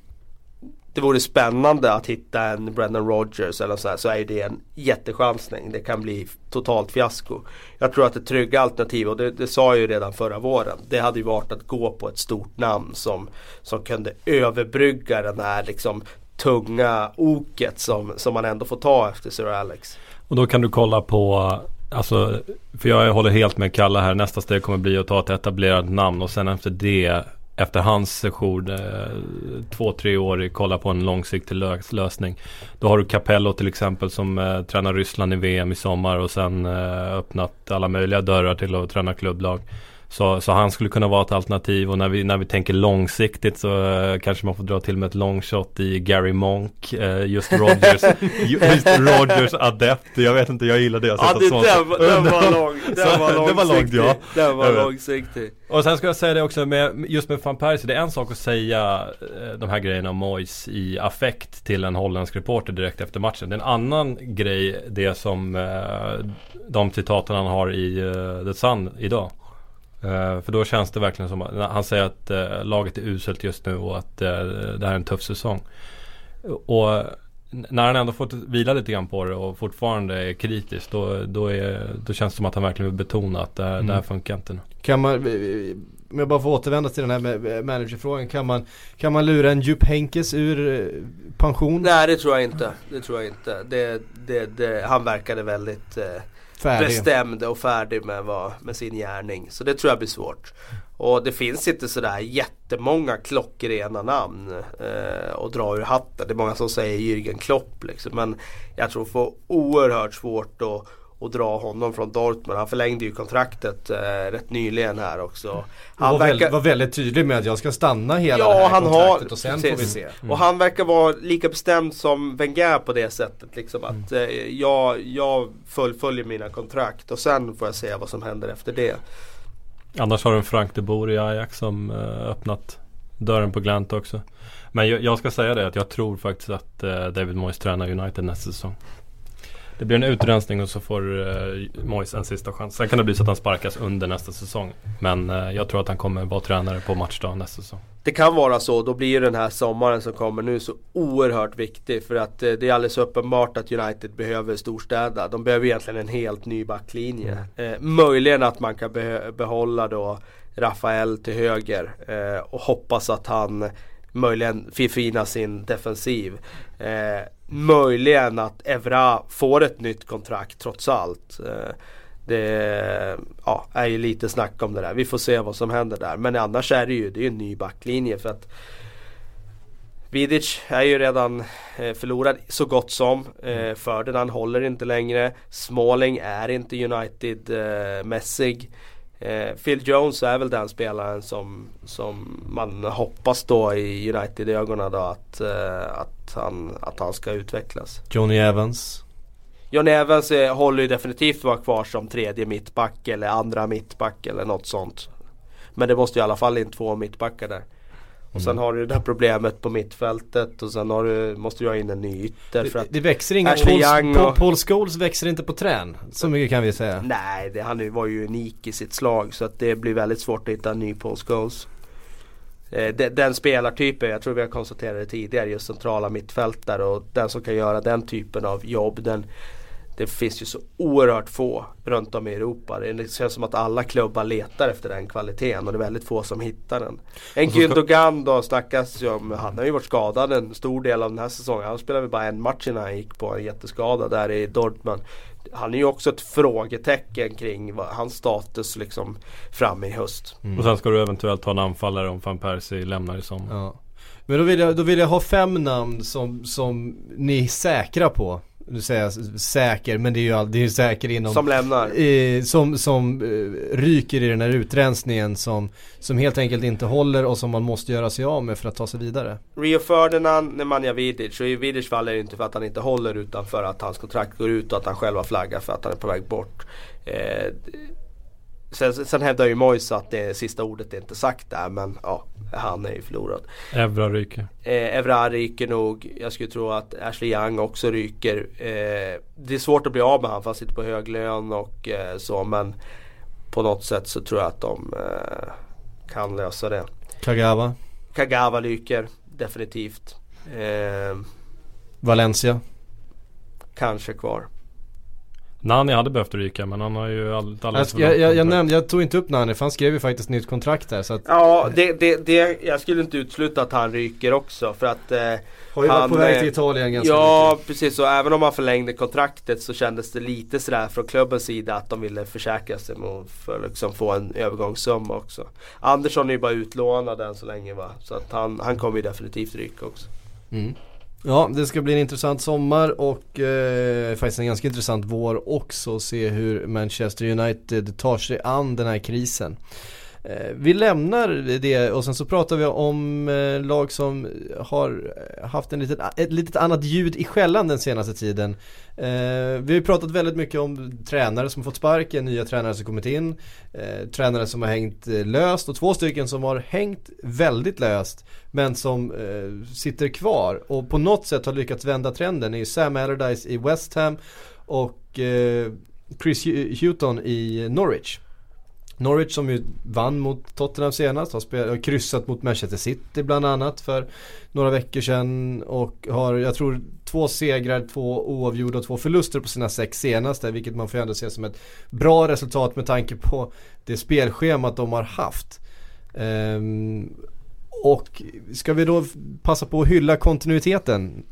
det vore spännande att hitta en Brendan Rogers eller så, här, så är det en jättechansning. Det kan bli totalt fiasko. Jag tror att det trygga alternativet, och det, det sa jag ju redan förra våren. Det hade ju varit att gå på ett stort namn som, som kunde överbrygga den här liksom tunga oket som, som man ändå får ta efter Sir Alex. Och då kan du kolla på Alltså, för jag håller helt med Kalle här. Nästa steg kommer bli att ta ett etablerat namn och sen efter det efter hans session, eh, två, tre år, kolla på en långsiktig lösning. Då har du Capello till exempel som eh, tränar Ryssland i VM i sommar och sen eh, öppnat alla möjliga dörrar till att träna klubblag. Så, så han skulle kunna vara ett alternativ och när vi, när vi tänker långsiktigt så uh, kanske man får dra till med ett longshot i Gary Monk. Uh, just Rogers, just Rogers adept. Jag vet inte, jag gillar det. Jag ja, det, den, den var lång. Den var långsiktig. Det var långt ja. Den var långsiktig. Och sen ska jag säga det också med, just med van Persie. Det är en sak att säga uh, de här grejerna om Moyes i affekt till en holländsk reporter direkt efter matchen. Det är en annan grej det som de citaten han har i The Sun idag. Uh, för då känns det verkligen som att han säger att uh, laget är uselt just nu och att uh, det här är en tuff säsong. Och när han ändå fått vila lite grann på det och fortfarande är kritisk då, då, är, då känns det som att han verkligen vill betona att det här, mm. det här funkar inte nu. Kan man, om jag bara får återvända till den här managerfrågan. Kan man, kan man lura en Jupp Henkes ur pension? Nej det tror jag inte. Det tror jag inte. Det, det, det han verkade väldigt färdig. bestämd och färdig med, vad, med sin gärning. Så det tror jag blir svårt. Och det finns inte sådär jättemånga klockrena namn eh, att dra ur hatten. Det är många som säger Jürgen Klopp liksom. Men jag tror det får oerhört svårt att och dra honom från Dortmund. Han förlängde ju kontraktet eh, rätt nyligen här också. Han var, verkar... väldigt, var väldigt tydlig med att jag ska stanna hela ja, det här han kontraktet har... och sen precis. får vi se. Mm. Och han verkar vara lika bestämd som Wenger på det sättet. Liksom att mm. eh, jag, jag fullföljer mina kontrakt och sen får jag se vad som händer efter det. Annars har du en Frank de Boer i Ajax som eh, öppnat dörren på glänt också. Men jag, jag, ska säga det att jag tror faktiskt att eh, David Moyes tränar United nästa säsong. Det blir en utrensning och så får uh, Mois en sista chans. Sen kan det bli så att han sparkas under nästa säsong. Men uh, jag tror att han kommer vara tränare på matchdag nästa säsong. Det kan vara så. Då blir den här sommaren som kommer nu så oerhört viktig. För att uh, det är alldeles uppenbart att United behöver storstäda. De behöver egentligen en helt ny backlinje. Mm. möjligen att man kan be behålla då Rafael till höger och hoppas att han möjligen förfina sin defensiv. Eh, möjligen att Evra får ett nytt kontrakt trots allt. Eh, det ja, är ju lite snack om det där. Vi får se vad som händer där. Men annars är det ju det är en ny backlinje. för att Vidic är ju redan eh, förlorad så gott som. Eh, Ferdinand håller inte längre. Smalling är inte United-mässig. Eh, Phil Jones är väl den spelaren som, som man hoppas då i United-ögonen då att, eh, att, han, att han ska utvecklas. Johnny Evans? Johnny Evans är, håller ju definitivt vara kvar som tredje mittback eller andra mittback eller något sånt. Men det måste i alla fall in två mittbackar där. Och sen mm. har du det där problemet på mittfältet och sen har du, måste du ha in en ny ytter för att Det, det växer inga Paul, Paul, Paul Scholes växer inte på trän. Så mycket kan vi säga. Nej, det, han var ju unik i sitt slag så att det blir väldigt svårt att hitta en ny Paul Scholes. Eh, den spelartypen, jag tror vi har konstaterat det tidigare, just centrala mittfältare och den som kan göra den typen av jobb den, det finns ju så oerhört få runt om i Europa. Det känns som att alla klubbar letar efter den kvaliteten och det är väldigt få som hittar den. En Gündogan då snackas ju om, han har ju varit skadad en stor del av den här säsongen. Han spelade väl bara en match innan han gick på en jätteskada där i Dortmund. Han är ju också ett frågetecken kring vad, hans status liksom fram i höst. Mm. Och sen ska du eventuellt ha en anfallare om van Persie lämnar i sommar. Ja. Men då vill, jag, då vill jag ha fem namn som, som ni är säkra på nu säger jag säker, men det är ju det är säker inom Som lämnar? Eh, som som eh, ryker i den här utrensningen som, som helt enkelt inte håller och som man måste göra sig av med för att ta sig vidare Rio Ferdinand, Nemanja Vidic, och Vidic faller inte för att han inte håller utan för att hans kontrakt går ut och att han själv har flaggat för att han är på väg bort eh, Sen, sen hävdar ju Moise att det sista ordet är inte sagt där men ja, han är ju förlorad. Evra ryker. Eh, Evra ryker nog. Jag skulle tro att Ashley Young också ryker. Eh, det är svårt att bli av med han för han sitter på hög lön och eh, så men på något sätt så tror jag att de eh, kan lösa det. Kagawa? Kagawa ryker definitivt. Eh, Valencia? Kanske kvar. Nani hade behövt ryka men han har ju alldeles alltså, jag, jag, jag, nämnde, jag tog inte upp Nani för han skrev ju faktiskt nytt kontrakt där så att Ja, det, det, det, jag skulle inte utesluta att han ryker också för att eh, Har ju han, varit på väg till Italien ganska Ja, mycket. precis. Och även om han förlängde kontraktet så kändes det lite sådär från klubbens sida att de ville försäkra sig för att liksom få en övergångssumma också. Andersson är ju bara utlånad än så länge va. Så att han, han kommer ju definitivt ryka också. Mm. Ja, det ska bli en intressant sommar och eh, faktiskt en ganska intressant vår också. Se hur Manchester United tar sig an den här krisen. Eh, vi lämnar det och sen så pratar vi om eh, lag som har haft en litet, ett litet annat ljud i skällan den senaste tiden. Eh, vi har pratat väldigt mycket om tränare som fått sparken, nya tränare som kommit in, tränare som har hängt löst och två stycken som har hängt väldigt löst men som sitter kvar och på något sätt har lyckats vända trenden. Det är Sam Allardyce i West Ham och Chris Hewton i Norwich. Norwich som ju vann mot Tottenham senast, har, spel, har kryssat mot Manchester City bland annat för några veckor sedan och har, jag tror, två segrar, två oavgjorda och två förluster på sina sex senaste, vilket man får ändå se som ett bra resultat med tanke på det spelschemat de har haft. Ehm, och ska vi då passa på att hylla kontinuiteten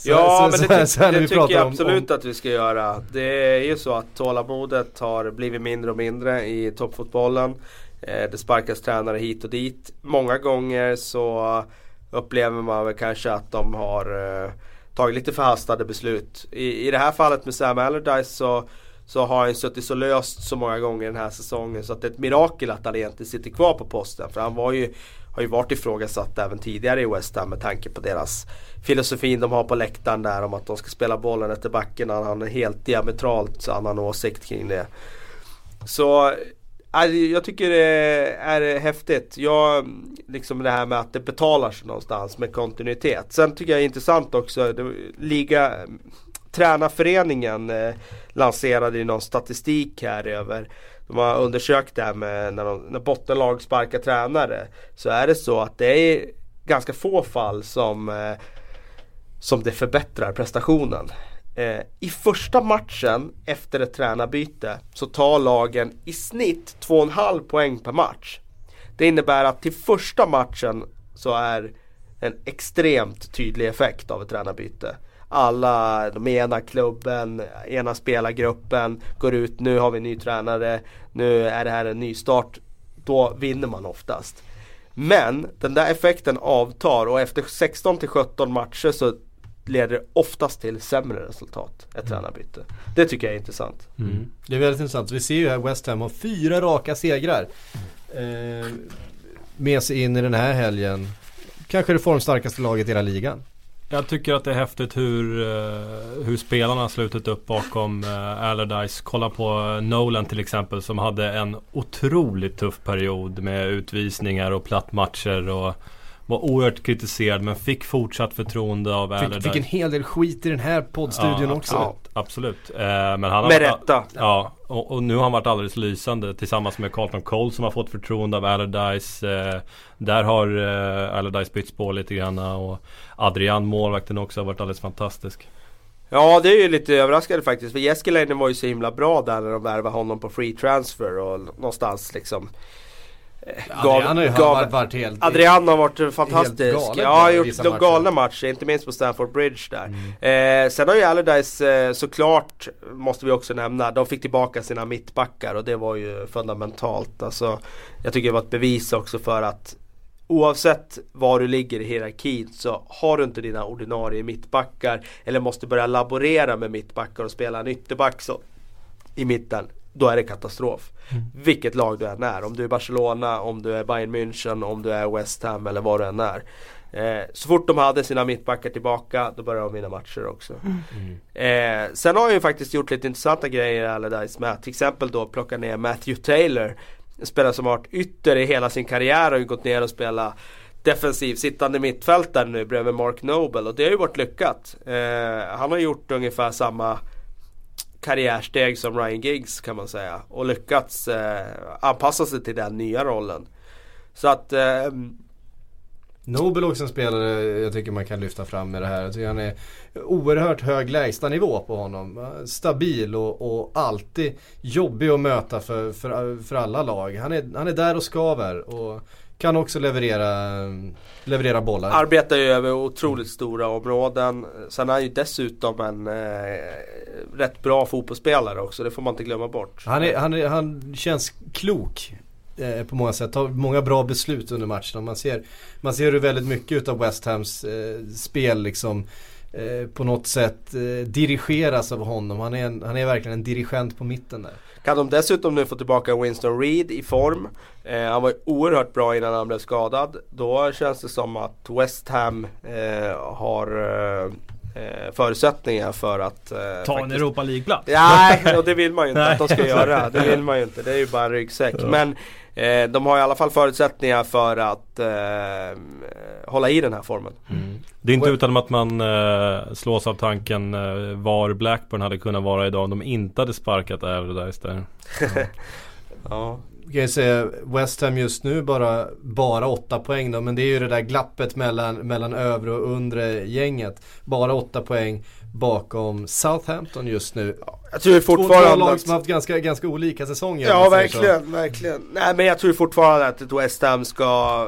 så, ja så, men det, så, så det tycker jag absolut om, att vi ska göra. Det är ju så att tålamodet har blivit mindre och mindre i toppfotbollen. Eh, det sparkas tränare hit och dit. Många gånger så upplever man väl kanske att de har eh, tagit lite förhastade beslut. I, I det här fallet med Sam Allardyce så så har han suttit så löst så många gånger den här säsongen så att det är ett mirakel att han egentligen sitter kvar på posten. För han var ju har ju varit ifrågasatt även tidigare i West Ham med tanke på deras filosofin de har på läktaren där om att de ska spela bollen efter backen. Han har en helt diametralt annan åsikt kring det. Så äh, jag tycker det är häftigt. Jag, liksom det här med att det betalar sig någonstans med kontinuitet. Sen tycker jag det är intressant också, liga Tränarföreningen eh, lanserade ju någon statistik här över de har undersökt det här med när, de, när bottenlag sparkar tränare. Så är det så att det är ganska få fall som, eh, som det förbättrar prestationen. Eh, I första matchen efter ett tränarbyte så tar lagen i snitt 2,5 poäng per match. Det innebär att till första matchen så är en extremt tydlig effekt av ett tränarbyte. Alla, de ena klubben, ena spelargruppen går ut, nu har vi ny tränare, nu är det här en ny start. Då vinner man oftast. Men den där effekten avtar och efter 16 till 17 matcher så leder det oftast till sämre resultat, ett mm. tränarbyte. Det tycker jag är intressant. Mm. Det är väldigt intressant. Vi ser ju här West Ham har fyra raka segrar. Eh, med sig in i den här helgen. Kanske det formstarkaste laget i hela ligan. Jag tycker att det är häftigt hur, eh, hur spelarna har slutit upp bakom uh, Allardyce. Kolla på Nolan till exempel som hade en otroligt tuff period med utvisningar och plattmatcher och var oerhört kritiserad men fick fortsatt förtroende av Allardyce. Fick en hel del skit i den här poddstudion ja, också. Ja, absolut. Eh, men han har Med rätta. Ja, och, och, nu har han varit alldeles lysande tillsammans med Carlton Cole som har fått förtroende av Allardyce. Eh, där har eh, Allardyce bytt spår lite grann och Adrian, målvakten också, har varit alldeles fantastisk. Ja det är ju lite överraskande faktiskt för Jeskiläinen var ju så himla bra där när de värvade honom på free transfer och någonstans liksom Adrian har ju gav, varit helt Adrian har varit fantastisk. Ja, han har gjort de galna matcher, inte minst på Stamford Bridge där. Mm. Eh, sen har ju Allardyce eh, såklart, måste vi också nämna, de fick tillbaka sina mittbackar och det var ju fundamentalt. Alltså, jag tycker det var ett bevis också för att Oavsett var du ligger i hierarkin så har du inte dina ordinarie mittbackar eller måste börja laborera med mittbackar och spela en ytterback så, i mitten då är det katastrof. Mm. Vilket lag du än är. Om du är Barcelona, om du är Bayern München, om du är West Ham eller vad du än är. Eh, så fort de hade sina mittbackar tillbaka då började de vinna matcher också. Mm. Eh, sen har han ju faktiskt gjort lite intressanta grejer Allardyce med till exempel då plocka ner Matthew Taylor. En spelare som har varit ytter i hela sin karriär och gått ner och spelat defensiv sittande mittfältare nu bredvid Mark Noble och det har ju varit lyckat. Eh, han har gjort ungefär samma karriärsteg som Ryan Giggs kan man säga. Och lyckats eh, anpassa sig till den nya rollen. Så att eh, Nobel också en spelare jag tycker man kan lyfta fram med det här. Jag tycker han är oerhört hög lägstanivå på honom. Stabil och, och, alltid jobbig att möta för, för, för alla lag. Han är, han är där och skaver. Och kan också leverera, leverera bollar. Arbetar ju över otroligt stora områden. Sen är han ju dessutom en eh, rätt bra fotbollsspelare också. Det får man inte glömma bort. Han, är, han, är, han känns klok eh, på många sätt. Tar många bra beslut under matcherna. Man ser, man ser hur väldigt mycket av West Hams eh, spel liksom eh, på något sätt eh, dirigeras av honom. Han är, en, han är verkligen en dirigent på mitten där. Kan de dessutom nu få tillbaka Winston Reed i form. Eh, han var oerhört bra innan han blev skadad. Då känns det som att West Ham eh, har eh, eh förutsättningar för att eh, Ta faktiskt... en Europa League-plats? Nej, och det vill man ju inte att de ska göra. Det vill man ju inte. Det är ju bara en ryggsäck. Ja. Men eh, de har i alla fall förutsättningar för att eh, hålla i den här formen. Mm. Det är inte utan att man eh, slås av tanken eh, var Blackburn hade kunnat vara idag om de inte hade sparkat Allardyce där. Ja. ja. Kan jag säga West Ham just nu bara, bara 8 poäng då men det är ju det där glappet mellan, mellan övre och undre gänget. Bara 8 poäng bakom Southampton just nu. Jag tror fortfarande Två lag som har haft ganska, ganska olika säsonger. Ja verkligen, verkligen. Nej men jag tror fortfarande att ett West Ham ska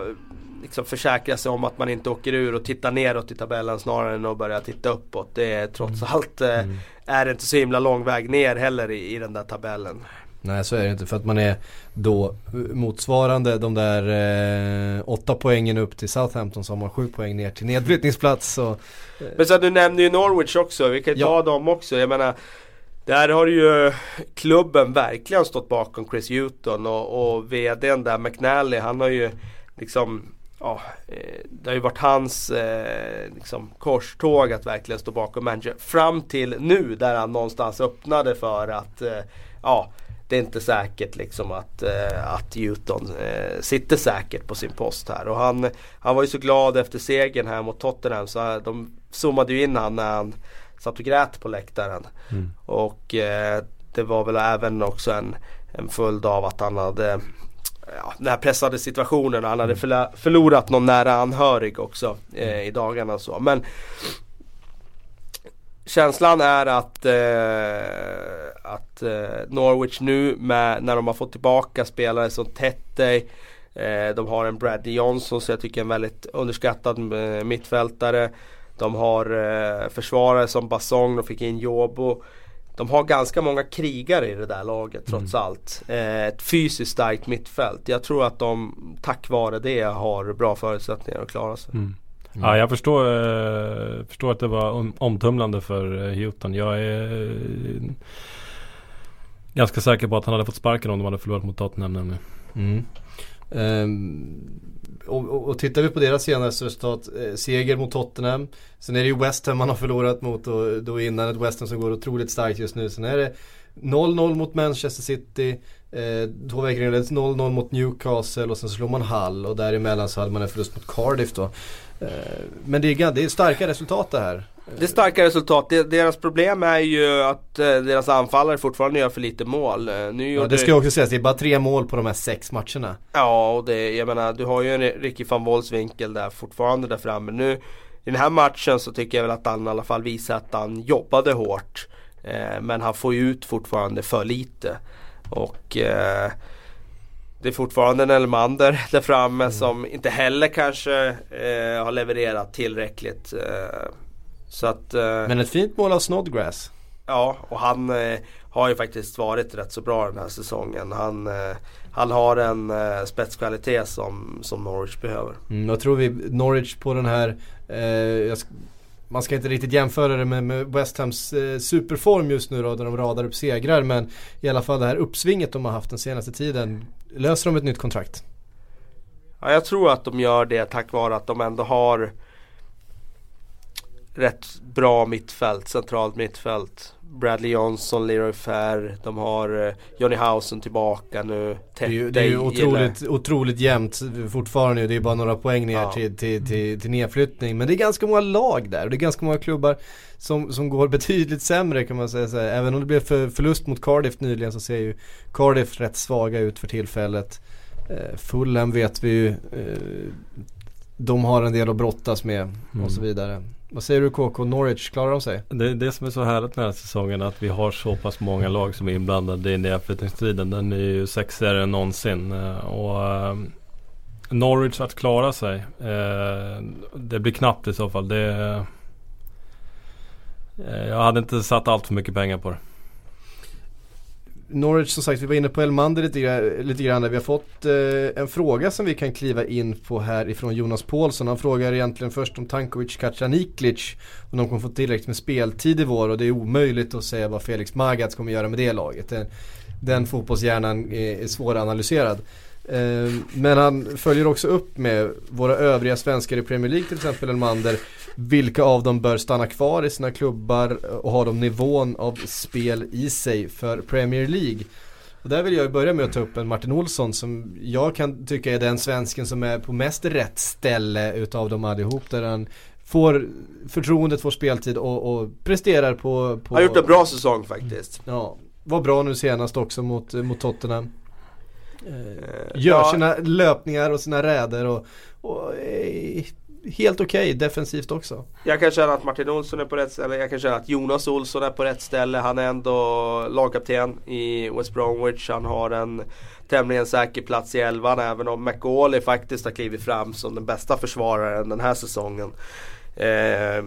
liksom försäkra sig om att man inte åker ur och tittar neråt i tabellen snarare än att börja titta uppåt. Det är trots mm. allt eh, mm. är det inte så himla lång väg ner heller i, i den där tabellen. Nej så är det inte för att man är då motsvarande de där eh, åtta poängen upp till Southampton som har sju poäng ner till nedflyttningsplats. Så, eh. Men så du nämnde ju Norwich också, vi kan ja. ta dem också. Jag menar där har ju klubben verkligen stått bakom Chris Hewton och, och VDn där McNally han har ju liksom ja, eh, det har ju varit hans eh, liksom, korståg att verkligen stå bakom manager. Fram till nu där han någonstans öppnade för att eh, ja, det är inte säkert liksom att, eh, att Newton eh, sitter säkert på sin post här. Och han, han var ju så glad efter segern här mot Tottenham så de zoomade ju in han när han satt och grät på läktaren. Mm. Och eh, det var väl även också en, en följd av att han hade ja, den här pressade situationen. Han hade förla- förlorat någon nära anhörig också eh, i dagarna. och Så. Men känslan är att, eh, att eh, Norwich nu med, när de har fått tillbaka spelare som Tettey eh, De har en Bradley Johnson som jag tycker är en väldigt underskattad eh, mittfältare. De har eh, försvarare som Basong, de fick in Jobo. De har ganska många krigare i det där laget trots allt. Eh, ett fysiskt starkt mittfält. Jag tror att de tack vare det har bra förutsättningar att klara sig. Mm. Ja, jag förstår, eh, förstår att det var om, omtumlande för eh, Houghton. Jag är eh, ganska säker på att han hade fått sparken om de hade förlorat mot Tottenham nämligen. Mm. Ehm, och, och, och tittar vi på deras senaste resultat, eh, seger mot Tottenham. Sen är det ju West Ham man har förlorat mot och då innan ett West Ham som går otroligt starkt just nu. Sen är det 0-0 mot Manchester City, eh, två veckor innan 0-0 mot Newcastle och sen slår man Hull och däremellan så hade man en förlust mot Cardiff då. Eh, men det är, det är starka resultat det här. Det är starka resultat. Deras problem är ju att eh, deras anfallare fortfarande gör för lite mål. Eh, Nu Ja, det ska också sägas, det är bara tre mål på de här sex matcherna. Ja, och det, jag menar du har ju en Ricky van Wolfswinkel där fortfarande där framme. Nu i den här matchen så tycker jag väl att han i alla fall visar att han jobbade hårt. Eh, men han får ju ut fortfarande för lite. Och eh, det är fortfarande en Elmander där framme som inte heller kanske eh, har levererat tillräckligt. Eh, så att... Eh, Men ett fint mål av Snodgrass. Ja, och han eh, har ju faktiskt varit rätt så bra den här säsongen. Han, han har en eh, spetskvalitet som, som Norwich behöver. Mm, jag tror vi Norwich på den här, jag man ska inte riktigt jämföra det med, med West Hams eh, superform just nu då, där de radar upp segrar. Men i alla fall det här uppsvinget de har haft den senaste tiden. Löser de ett nytt kontrakt? Ja, jag tror att de gör det tack vare att de ändå har rätt bra mittfält, centralt mittfält. Bradley Johnson, Leroy Fair, de har eh, Johnny Hausen tillbaka nu. Det är ju, det är ju otroligt, otroligt jämnt fortfarande. Det är bara några poäng ner Ja. till, till, till, till nedflyttning. Men det är ganska många lag där och det är ganska många klubbar som, som går betydligt sämre kan man säga. Så här. Även om det blev för, förlust mot Cardiff nyligen så ser ju Cardiff rätt svaga ut för tillfället. Eh, Fulham vet vi ju. Eh, de har en del att brottas med Mm. och så vidare. Vad säger du KK? Norwich, klarar de sig? Det är det som är så härligt med den här säsongen att vi har så pass många lag som är inblandade i nedflyttningsstriden. Den är ju sexigare än någonsin. Eh, och eh, Norwich att klara sig. eh, Det blir knappt i så fall. Det, eh, jag hade inte satt allt för mycket pengar på det. Norwich som sagt, vi var inne på Elmander lite, lite grann. Vi har fått eh, en fråga som vi kan kliva in på här ifrån Jonas Paulsson. Han frågar egentligen först om Tankovic Kacaniklic. Om de kommer få tillräckligt med speltid i vår och det är omöjligt att säga vad Felix Magath kommer göra med det laget. Den, den fotbollshjärnan är, är svåranalyserad. analyserad men han följer också upp med våra övriga svenskar i Premier League till exempel Elmander. Vilka av dem bör stanna kvar i sina klubbar och har de nivån av spel i sig för Premier League? Och där vill jag börja med att ta upp en Martin Olsson som jag kan tycka är den svensken som är på mest rätt ställe utav dem allihop. Där han får förtroendet, får speltid och, och presterar på, på... Har gjort en bra säsong faktiskt. Ja, var bra nu senast också mot, mot Tottenham. Eh, Gör ja, sina löpningar och sina räder och, och är helt okej defensivt också. Jag kan känna att Martin Olsson är på rätt ställe. Jag kan känna att Jonas Olsson är på rätt ställe. Han är ändå lagkapten i West Bromwich. Han har en tämligen säker plats i elvan även om McAuley faktiskt har klivit fram som den bästa försvararen den här säsongen. Eh,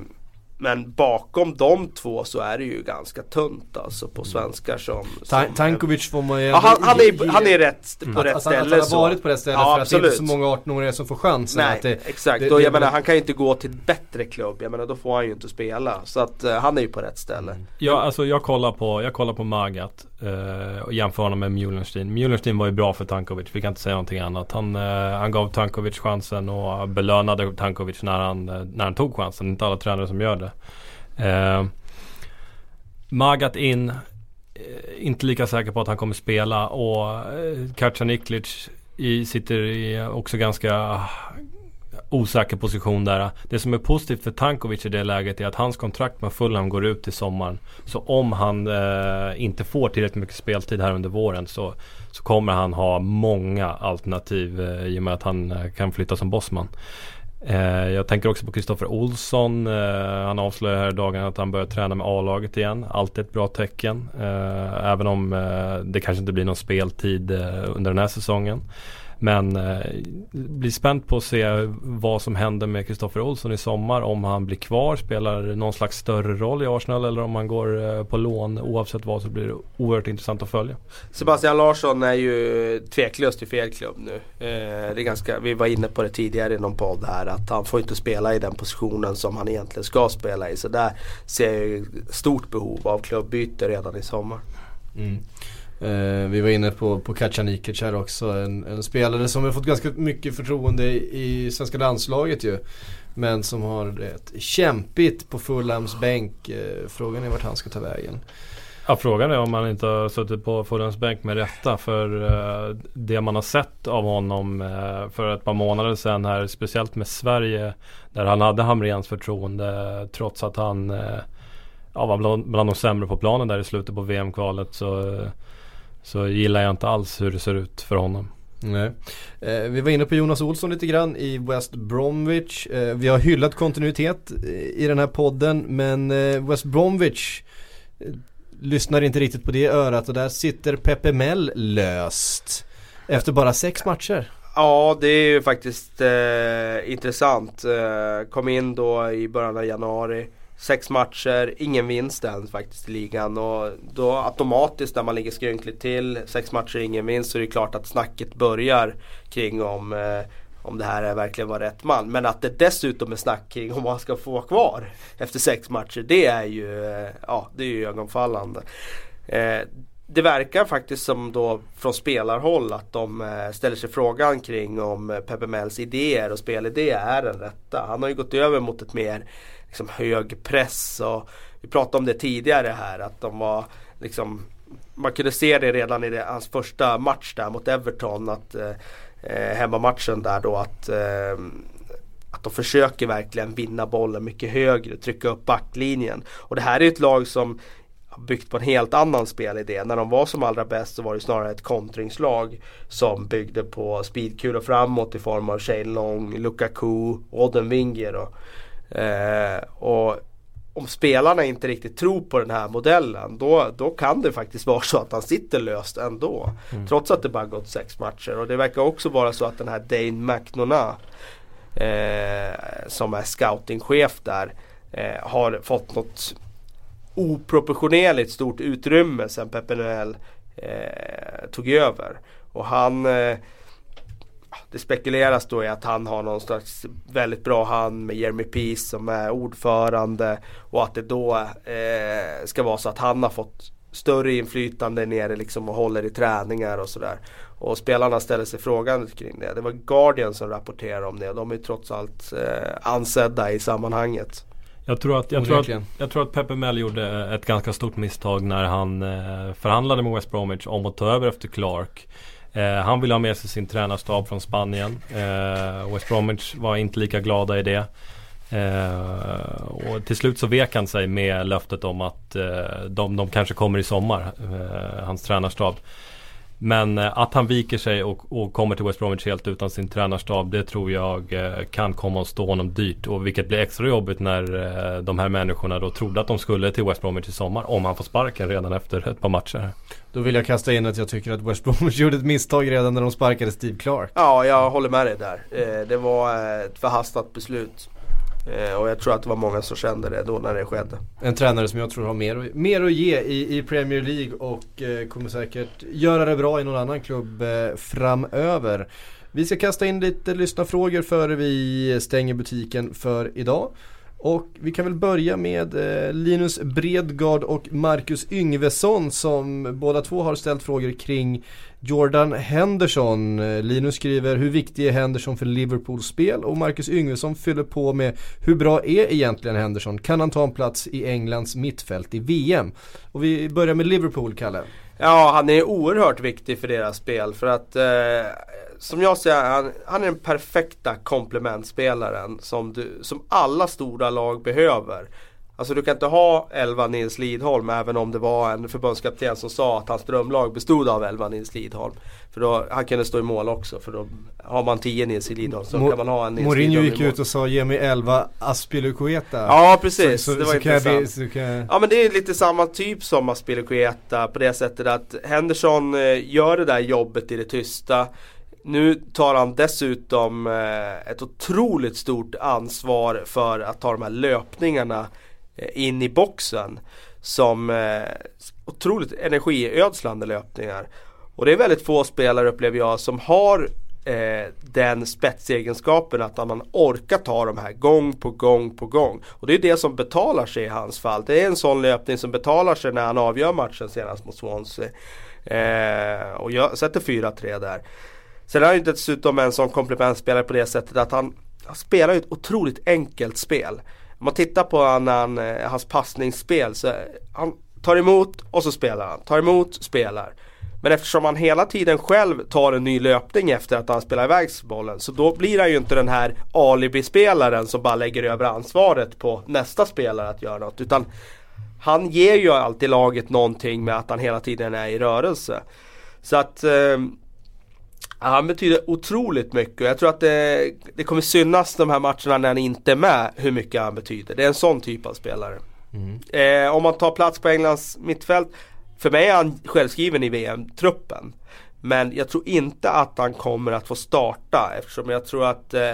men bakom de två så är det ju ganska tunt alltså på svenskar som... Ta- som Tankovic får man ju Ja, han, han, är, han är rätt på att, rätt att, ställe. att han har så. varit på rätt ställe Ja, för att det är inte absolut. så många 18-åringar som får chansen. Nej, att det, exakt. det- och det- jag menar han kan ju inte gå till ett bättre klubb. Jag menar då får han ju inte spela. Så att eh, han är ju på rätt ställe. Ja, alltså jag kollar på, jag kollar på Magat eh, och jämför honom med Mjulenstein. Mjulenstein var ju bra för Tankovic, vi kan inte säga någonting annat. Han, eh, han gav Tankovic chansen och belönade Tankovic när han, när han tog chansen. Inte alla tränare som gör det. Eh, Magat in, eh, inte lika säker på att han kommer spela och eh, Kacaniklic i, sitter i också ganska ah, osäker position där. Det som är positivt för Tankovic i det läget är att hans kontrakt med Fulham går ut i sommaren. Så om han eh, inte får tillräckligt mycket speltid här under våren så, så kommer han ha många alternativ eh, i och med att han eh, kan flytta som bossman. Eh, jag tänker också på Kristoffer Olsson. Eh, han avslöjar här i dagarna att han börjar träna med A-laget igen. Alltid ett bra tecken. Eh, även om det kanske inte blir någon speltid under den här säsongen. Men eh, blir spänt på att se vad som händer med Kristoffer Olsson i sommar. Om han blir kvar, spelar någon slags större roll i Arsenal eller om han går eh, på lån. Oavsett vad så blir det oerhört intressant att följa. Sebastian Larsson är ju tveklöst i fel klubb nu. Eh, det är ganska, vi var inne på det tidigare i någon podd här att han får inte spela i den positionen som han egentligen ska spela i. Så där ser jag stort behov av klubbyte redan i sommar. Mm. Eh, vi var inne på, på Kacanikec här också. En, en, spelare som har fått ganska mycket förtroende i, i svenska landslaget ju. Men som har ett kämpigt på Fulhams bänk. Eh, frågan är vart han ska ta vägen. Ja, frågan är om han inte har suttit på Fulhams bänk med rätta. För eh, det man har sett av honom eh, för ett par månader sedan här, speciellt med Sverige. Där han hade Hamrens förtroende trots att han eh, ja, var bland, bland de sämre på planen där i slutet på VM-kvalet. Så eh, så gillar jag inte alls hur det ser ut för honom. Nej. Eh, vi var inne på Jonas Olsson lite grann i West Bromwich. Eh, vi har hyllat kontinuitet i den här podden men eh, West Bromwich eh, lyssnar inte riktigt på det örat och där sitter Pepe Mell löst. Efter bara sex matcher. Ja det är ju faktiskt eh, intressant. Eh, kom in då i början av januari. Sex matcher, ingen vinst än faktiskt i ligan. Och då automatiskt när man ligger skrynkligt till, sex matcher, ingen vinst, så är det klart att snacket börjar kring om, eh, om det här verkligen var rätt man. Men att det dessutom är snack kring om han ska få vara kvar efter sex matcher, det är ju, eh, ja, det är ju ögonfallande. Eh, det verkar faktiskt som då från spelarhåll att de eh, ställer sig frågan kring om Pepe Mels idéer och spelidé är den rätta. Han har ju gått över mot ett mer liksom hög press och vi pratade om det tidigare här att de var liksom man kunde se det redan i det, hans första match där mot Everton att eh, eh hemmamatchen där då att eh, att de försöker verkligen vinna bollen mycket högre, trycka upp backlinjen. Och det här är ett lag som byggt på en helt annan spelidé. När de var som allra bäst så var det snarare ett kontringslag som byggde på speedkulor framåt i form av Shane Long, Lukaku, Odden Winger och Eh, och om spelarna inte riktigt tror på den här modellen då, då kan det faktiskt vara så att han sitter löst ändå. Mm. Trots att det bara gått sex matcher. Och det verkar också vara så att den här Dane McNona eh, som är scoutingchef där eh, har fått något oproportionerligt stort utrymme sen Pepe Noel eh, tog över. Och han eh, det spekuleras då i att han har någon slags väldigt bra hand med Jeremy Peace som är ordförande och att det då eh, ska vara så att han har fått större inflytande nere liksom och håller i träningar och sådär. Och spelarna ställer sig frågan kring det. Det var Guardian som rapporterade om det de är trots allt eh, ansedda i sammanhanget. Jag tror, att, jag, tror att, jag tror att Pepe Mel gjorde ett ganska stort misstag när han eh, förhandlade med West Bromwich om att ta över efter Clark. Eh, han ville ha med sig sin tränarstab från Spanien. Eh, West Bromwich var inte lika glada i det. Eh, och till slut så vek han sig med löftet om att eh, de, de kanske kommer i sommar, eh, hans tränarstab. Men eh, att han viker sig och, och, kommer till West Bromwich helt utan sin tränarstab det tror jag eh, kan komma att stå honom dyrt. Och vilket blir extra jobbigt när eh, de här människorna då trodde att de skulle till West Bromwich i sommar. Om han får sparken redan efter ett par matcher. Då vill jag kasta in att jag tycker att West Bromwich gjorde ett misstag redan när de sparkade Steve Clark. Ja, jag håller med dig där. Det var ett förhastat beslut. Eh, och jag tror att det var många som kände det då när det skedde. En tränare som jag tror har mer, mer att ge i, i Premier League och eh, kommer säkert göra det bra i någon annan klubb eh, framöver. Vi ska kasta in lite lyssnarfrågor före vi stänger butiken för idag. Och vi kan väl börja med eh, Linus Bredgard och Marcus Yngvesson som båda två har ställt frågor kring Jordan Henderson. Eh, Linus skriver hur viktig är Henderson för Liverpools spel och Marcus Yngvesson fyller på med hur bra är egentligen Henderson? Kan han ta en plats i Englands mittfält i VM? Och vi börjar med Liverpool, Kalle. Ja, han är oerhört viktig för deras spel för att eh, som jag ser han, han är den perfekta komplementspelaren som, du, som alla stora lag behöver. Alltså du kan inte ha 11 Nils Lidholm även om det var en förbundskapten som sa att hans drömlag bestod av 11 Nils Lidholm. För då, han kunde stå i mål också för då har man 10 Nils Lidholm så Mo- kan man ha en Nils Mourinho gick ut och sa ge mig 11 Aspilicueta. Ja precis, så, så, det var så kan jag, intressant. bli- så kan jag, Ja men det är lite samma typ som Aspilicueta på det sättet att Henderson eh, gör det där jobbet i det tysta. Nu tar han dessutom eh, ett otroligt stort ansvar för att ta de här löpningarna Eh, in i boxen. Som eh, otroligt energiödslande löpningar. Och det är väldigt få spelare upplever jag som har eh, den spetsegenskapen att man orkar ta de här gång på gång på gång. Och det är det som betalar sig i hans fall. Det är en sån löpning som betalar sig när han avgör matchen senast mot Swansea. Eh, och jag sätter 4-3 där. Sen är han ju dessutom en sån komplementspelare på det sättet att han, han spelar ju ett otroligt enkelt spel. Om man tittar på han, han, eh, hans passningsspel så eh, han tar emot och så spelar han. Tar emot, spelar. Men eftersom han hela tiden själv tar en ny löpning efter att han spelar iväg bollen så då blir han ju inte den här alibi-spelaren som bara lägger över ansvaret på nästa spelare att göra något. Utan han ger ju alltid laget någonting med att han hela tiden är i rörelse. Så att eh, han betyder otroligt mycket och jag tror att det, det kommer synas de här matcherna när han inte är med hur mycket han betyder. Det är en sån typ av spelare. Eh, om man tar plats på Englands mittfält. För mig är han självskriven i VM-truppen. Men jag tror inte att han kommer att få starta eftersom jag tror att eh,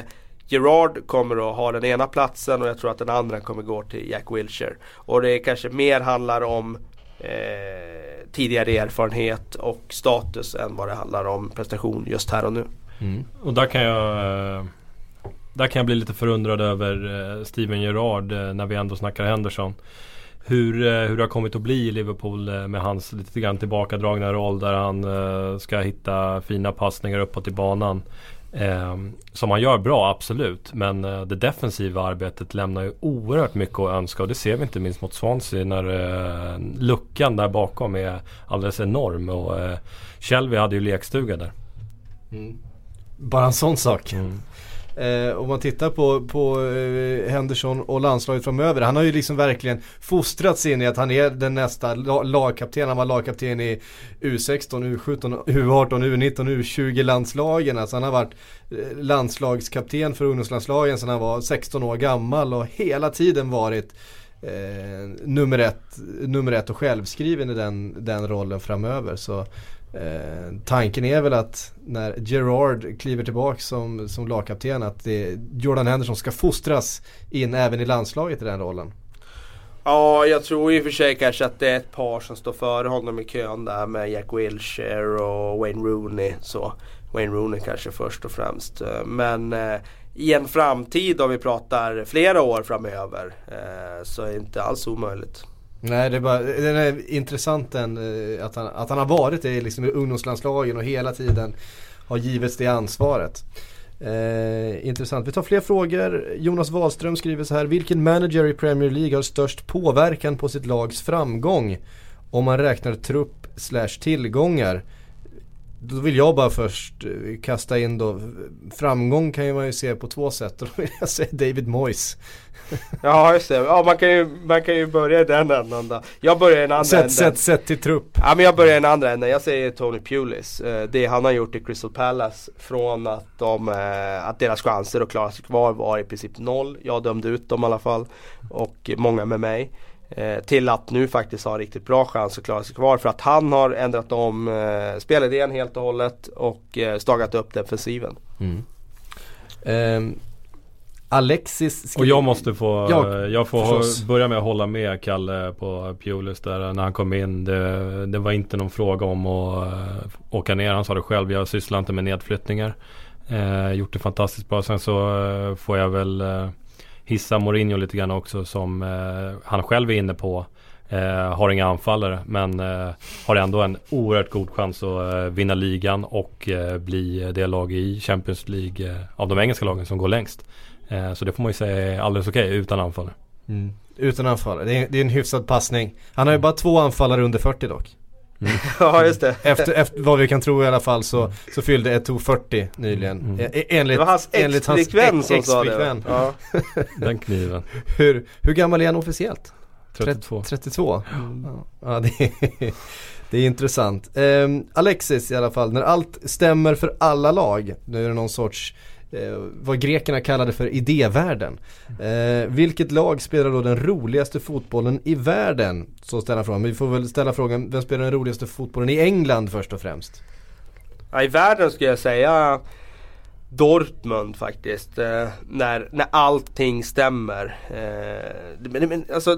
Gerard kommer att ha den ena platsen och jag tror att den andra kommer gå till Jack Wilshere. Och det kanske mer handlar om eh, tidigare erfarenhet och status än vad det handlar om prestation just här och nu. mm. Och där kan jag eh, Där kan jag bli lite förundrad över eh, Steven Gerrard eh, när vi ändå snackar Henderson. Hur, hur det har kommit att bli i Liverpool med hans lite grann tillbakadragna roll där han ska hitta fina passningar uppåt i banan. Eh, som han gör bra, absolut. Men eh, det defensiva arbetet lämnar ju oerhört mycket att önska. Och det ser vi inte minst mot Swansea när eh, luckan där bakom är alldeles enorm. Och eh, Shelby hade ju lekstuga där. Mm. Bara en sån sak. Mm. Eh, om man tittar på, på eh, Henderson och landslaget framöver. Han har ju liksom verkligen fostrats in i att han är den nästa la- lagkapten. Han var lagkapten i U16, U17, U18, U19, U20 landslagen. Alltså han har varit eh, landslagskapten för ungdomslandslagen sedan han var 16 år gammal och hela tiden varit eh, nummer, ett, nummer ett och självskriven i den, den rollen framöver. Så Eh, tanken är väl att när Gerard kliver tillbaka som, som lagkapten att det, Jordan Henderson ska fostras in även i landslaget i den rollen. Ja, jag tror i och för sig kanske att det är ett par som står före honom i kön där med Jack Wilshere och Wayne Rooney. Så Wayne Rooney kanske först och främst. Eh, men eh, i en framtid om vi pratar flera år framöver eh, så är det inte alls omöjligt. Nej det är bara, det är intressant den, att, han, att han har varit det liksom i ungdomslandslagen och hela tiden har givits det ansvaret. Eh, intressant. Vi tar fler frågor. Jonas Wahlström skriver så här. Vilken manager i Premier League har störst påverkan på sitt lags framgång? Om man räknar trupp slash tillgångar. Då vill jag bara först eh, kasta in då. Framgång kan ju man ju se på två sätt. Och då vill jag säga David Moyes. Ja, just det. Ja, man, kan ju, man kan ju börja i den änden då. Jag börjar i den andra Sätt, änden. sätt, sätt till trupp. Ja men jag börjar i den andra änden. Jag säger Tony Pulis. Eh, det han har gjort i Crystal Palace från att, de, eh, att deras chanser att klara sig kvar var i princip noll. Jag dömde ut dem i alla fall. Och många med mig. Eh, till att nu faktiskt ha riktigt bra chans att klara sig kvar. För att han har ändrat om eh, spelidén helt och hållet och eh, stagat upp defensiven. Ehm, Alexis Och jag måste få, Ja, jag får förstås. ha, börja med att hålla med Kalle på Pulis där när han kom in. Det, det var inte någon fråga om att åka ner. Han sa det själv, jag sysslar inte med nedflyttningar. Uh, gjort det fantastiskt bra. Sen så får jag väl hissa Mourinho lite grann också som eh, han själv är inne på. Eh, har inga anfallare men eh, har ändå en oerhört god chans att eh, vinna ligan och eh, bli det lag i Champions League eh, av de engelska lagen som går längst. Så det får man ju säga är alldeles okej utan anfallare. Mm. Utan anfallare, det är, det är en hyfsad passning. Han har ju bara två anfallare under 40 dock. ja just det. Efter, efter vad vi kan tro i alla fall så, så fyllde Eto'o 40 nyligen. Mm. E- e- Enligt, Det var hans enligt hans ex-flickvän ex- som sa det. Ja. Den kniven. Hur, hur gammal är han officiellt? 32. 32? Ja, ja det, är, det är intressant. Ehm, Alexis i alla fall, när allt stämmer för alla lag, nu är det någon sorts eh, Eh, vad grekerna kallade för idévärlden. Eh, vilket lag spelar då den roligaste fotbollen i världen? Så ställer frågan. Men vi får väl ställa frågan, vem spelar den roligaste fotbollen i England först och främst? Ja, I världen skulle jag säga Dortmund faktiskt. Eh, när, när allting stämmer. Eh, men, men, alltså,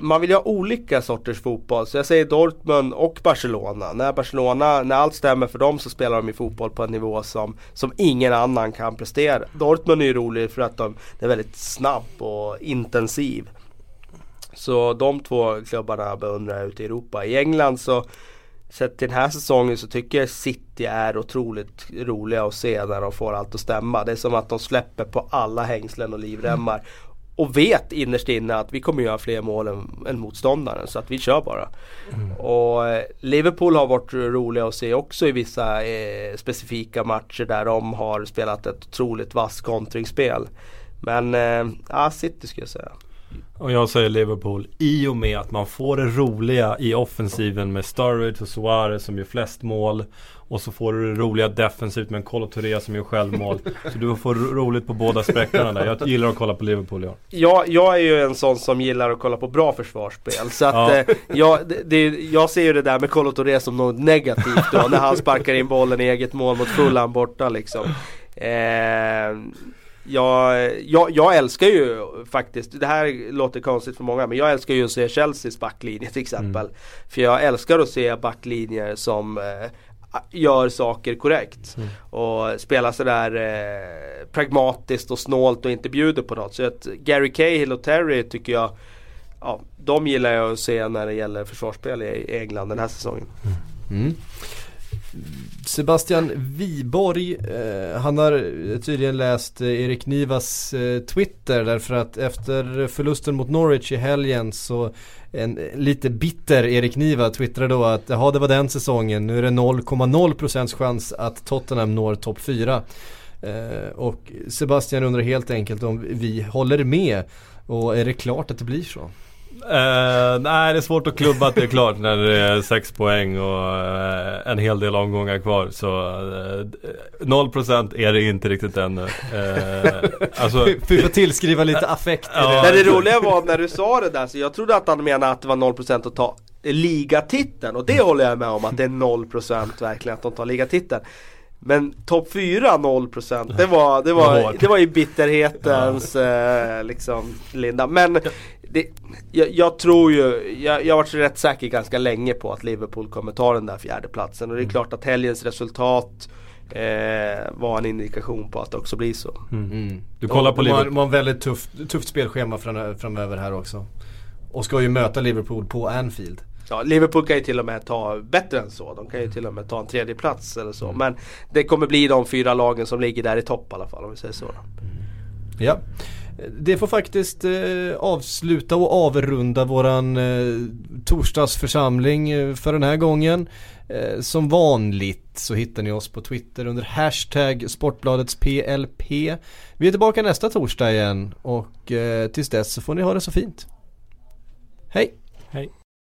man vill ju ha olika sorters fotboll. Så jag säger Dortmund och Barcelona. När Barcelona, när allt stämmer för dem så spelar de ju fotboll på en nivå som, som ingen annan kan prestera. Dortmund är ju rolig för att de är väldigt snabb och intensiv. Så de två klubbarna beundrar jag ute i Europa. I England så Sett till den här säsongen så tycker jag City är otroligt roliga att se när de får allt att stämma. Det är som att de släpper på alla hängslen och livremmar. Och vet innerst inne att vi kommer göra fler mål än, än motståndaren så att vi kör bara. Och eh, Liverpool har varit roliga att se också i vissa eh, specifika matcher där de har spelat ett otroligt vass kontringsspel. Men eh, ja, City skulle jag säga. Och jag säger Liverpool i och med att man får det roliga i offensiven med Sturridge och Suarez som gör flest mål. Och så får du det roliga defensivt med en Kolo Touré som gör självmål. Så du får roligt på båda sträckorna där. Jag gillar att kolla på Liverpool ja. Jag, jag är ju en sån som gillar att kolla på bra försvarsspel. Så att Ja. eh, jag, det, jag ser ju det där med Kolo Touré som något negativt då. när han sparkar in bollen i eget mål mot Fulham borta liksom. Eh, jag, jag, jag älskar ju faktiskt, det här låter konstigt för många, men jag älskar ju att se Chelseas backlinje till exempel. För jag älskar att se backlinjer som eh, gör saker korrekt. Och spelar sådär eh, pragmatiskt och snålt och inte bjuder på något. Så att Gary Cahill och Terry tycker jag Ja, de gillar jag att se när det gäller försvarsspel i England den här säsongen. Mm. Sebastian Wiborg, eh, han har eh, tydligen läst eh, Erik Nivas eh, Twitter därför att efter förlusten mot Norwich i helgen så en eh, lite bitter Erik Niva twittrade då att ja det var den säsongen, nu är det 0,0% chans att Tottenham når topp 4. Eh, och Sebastian undrar helt enkelt om vi håller med och är det klart att det blir så? Eh, nej det är svårt att klubba att det är klart när det är 6 poäng och eh, en hel del omgångar kvar. Så eh, 0% är det inte riktigt ännu. Alltså, Vi får tillskriva lite affekt i Ja, det. Men det roliga var när du sa det där, så jag trodde att han menade att det var 0% att ta ligatiteln och det håller jag med om att det är 0% verkligen att de tar ligatiteln. Men topp 4 0% det var, det var, det var i bitterhetens eh, liksom linda. Men det, jag, jag tror ju, jag, jag har varit rätt säker ganska länge på att Liverpool kommer ta den där fjärde platsen och det är klart att helgens resultat eh, var en indikation på att det också blir så. Mm. Du kollar på de har, Liverpool. de har en väldigt tufft, tufft spelschema fram, framöver här också. Och ska ju möta Liverpool på Anfield. Ja, Liverpool kan ju till och med ta bättre än så. De kan ju till och med ta en tredje plats eller så. Men det kommer bli de fyra lagen som ligger där i topp i alla fall om vi säger så. Ja. Det får faktiskt eh, avsluta och avrunda våran eh, torsdagsförsamling eh, för den här gången. Eh, som vanligt så hittar ni oss på Twitter under hashtag Sportbladets PLP. Vi är tillbaka nästa torsdag igen och eh, tills dess så får ni ha det så fint. Hej! Hej.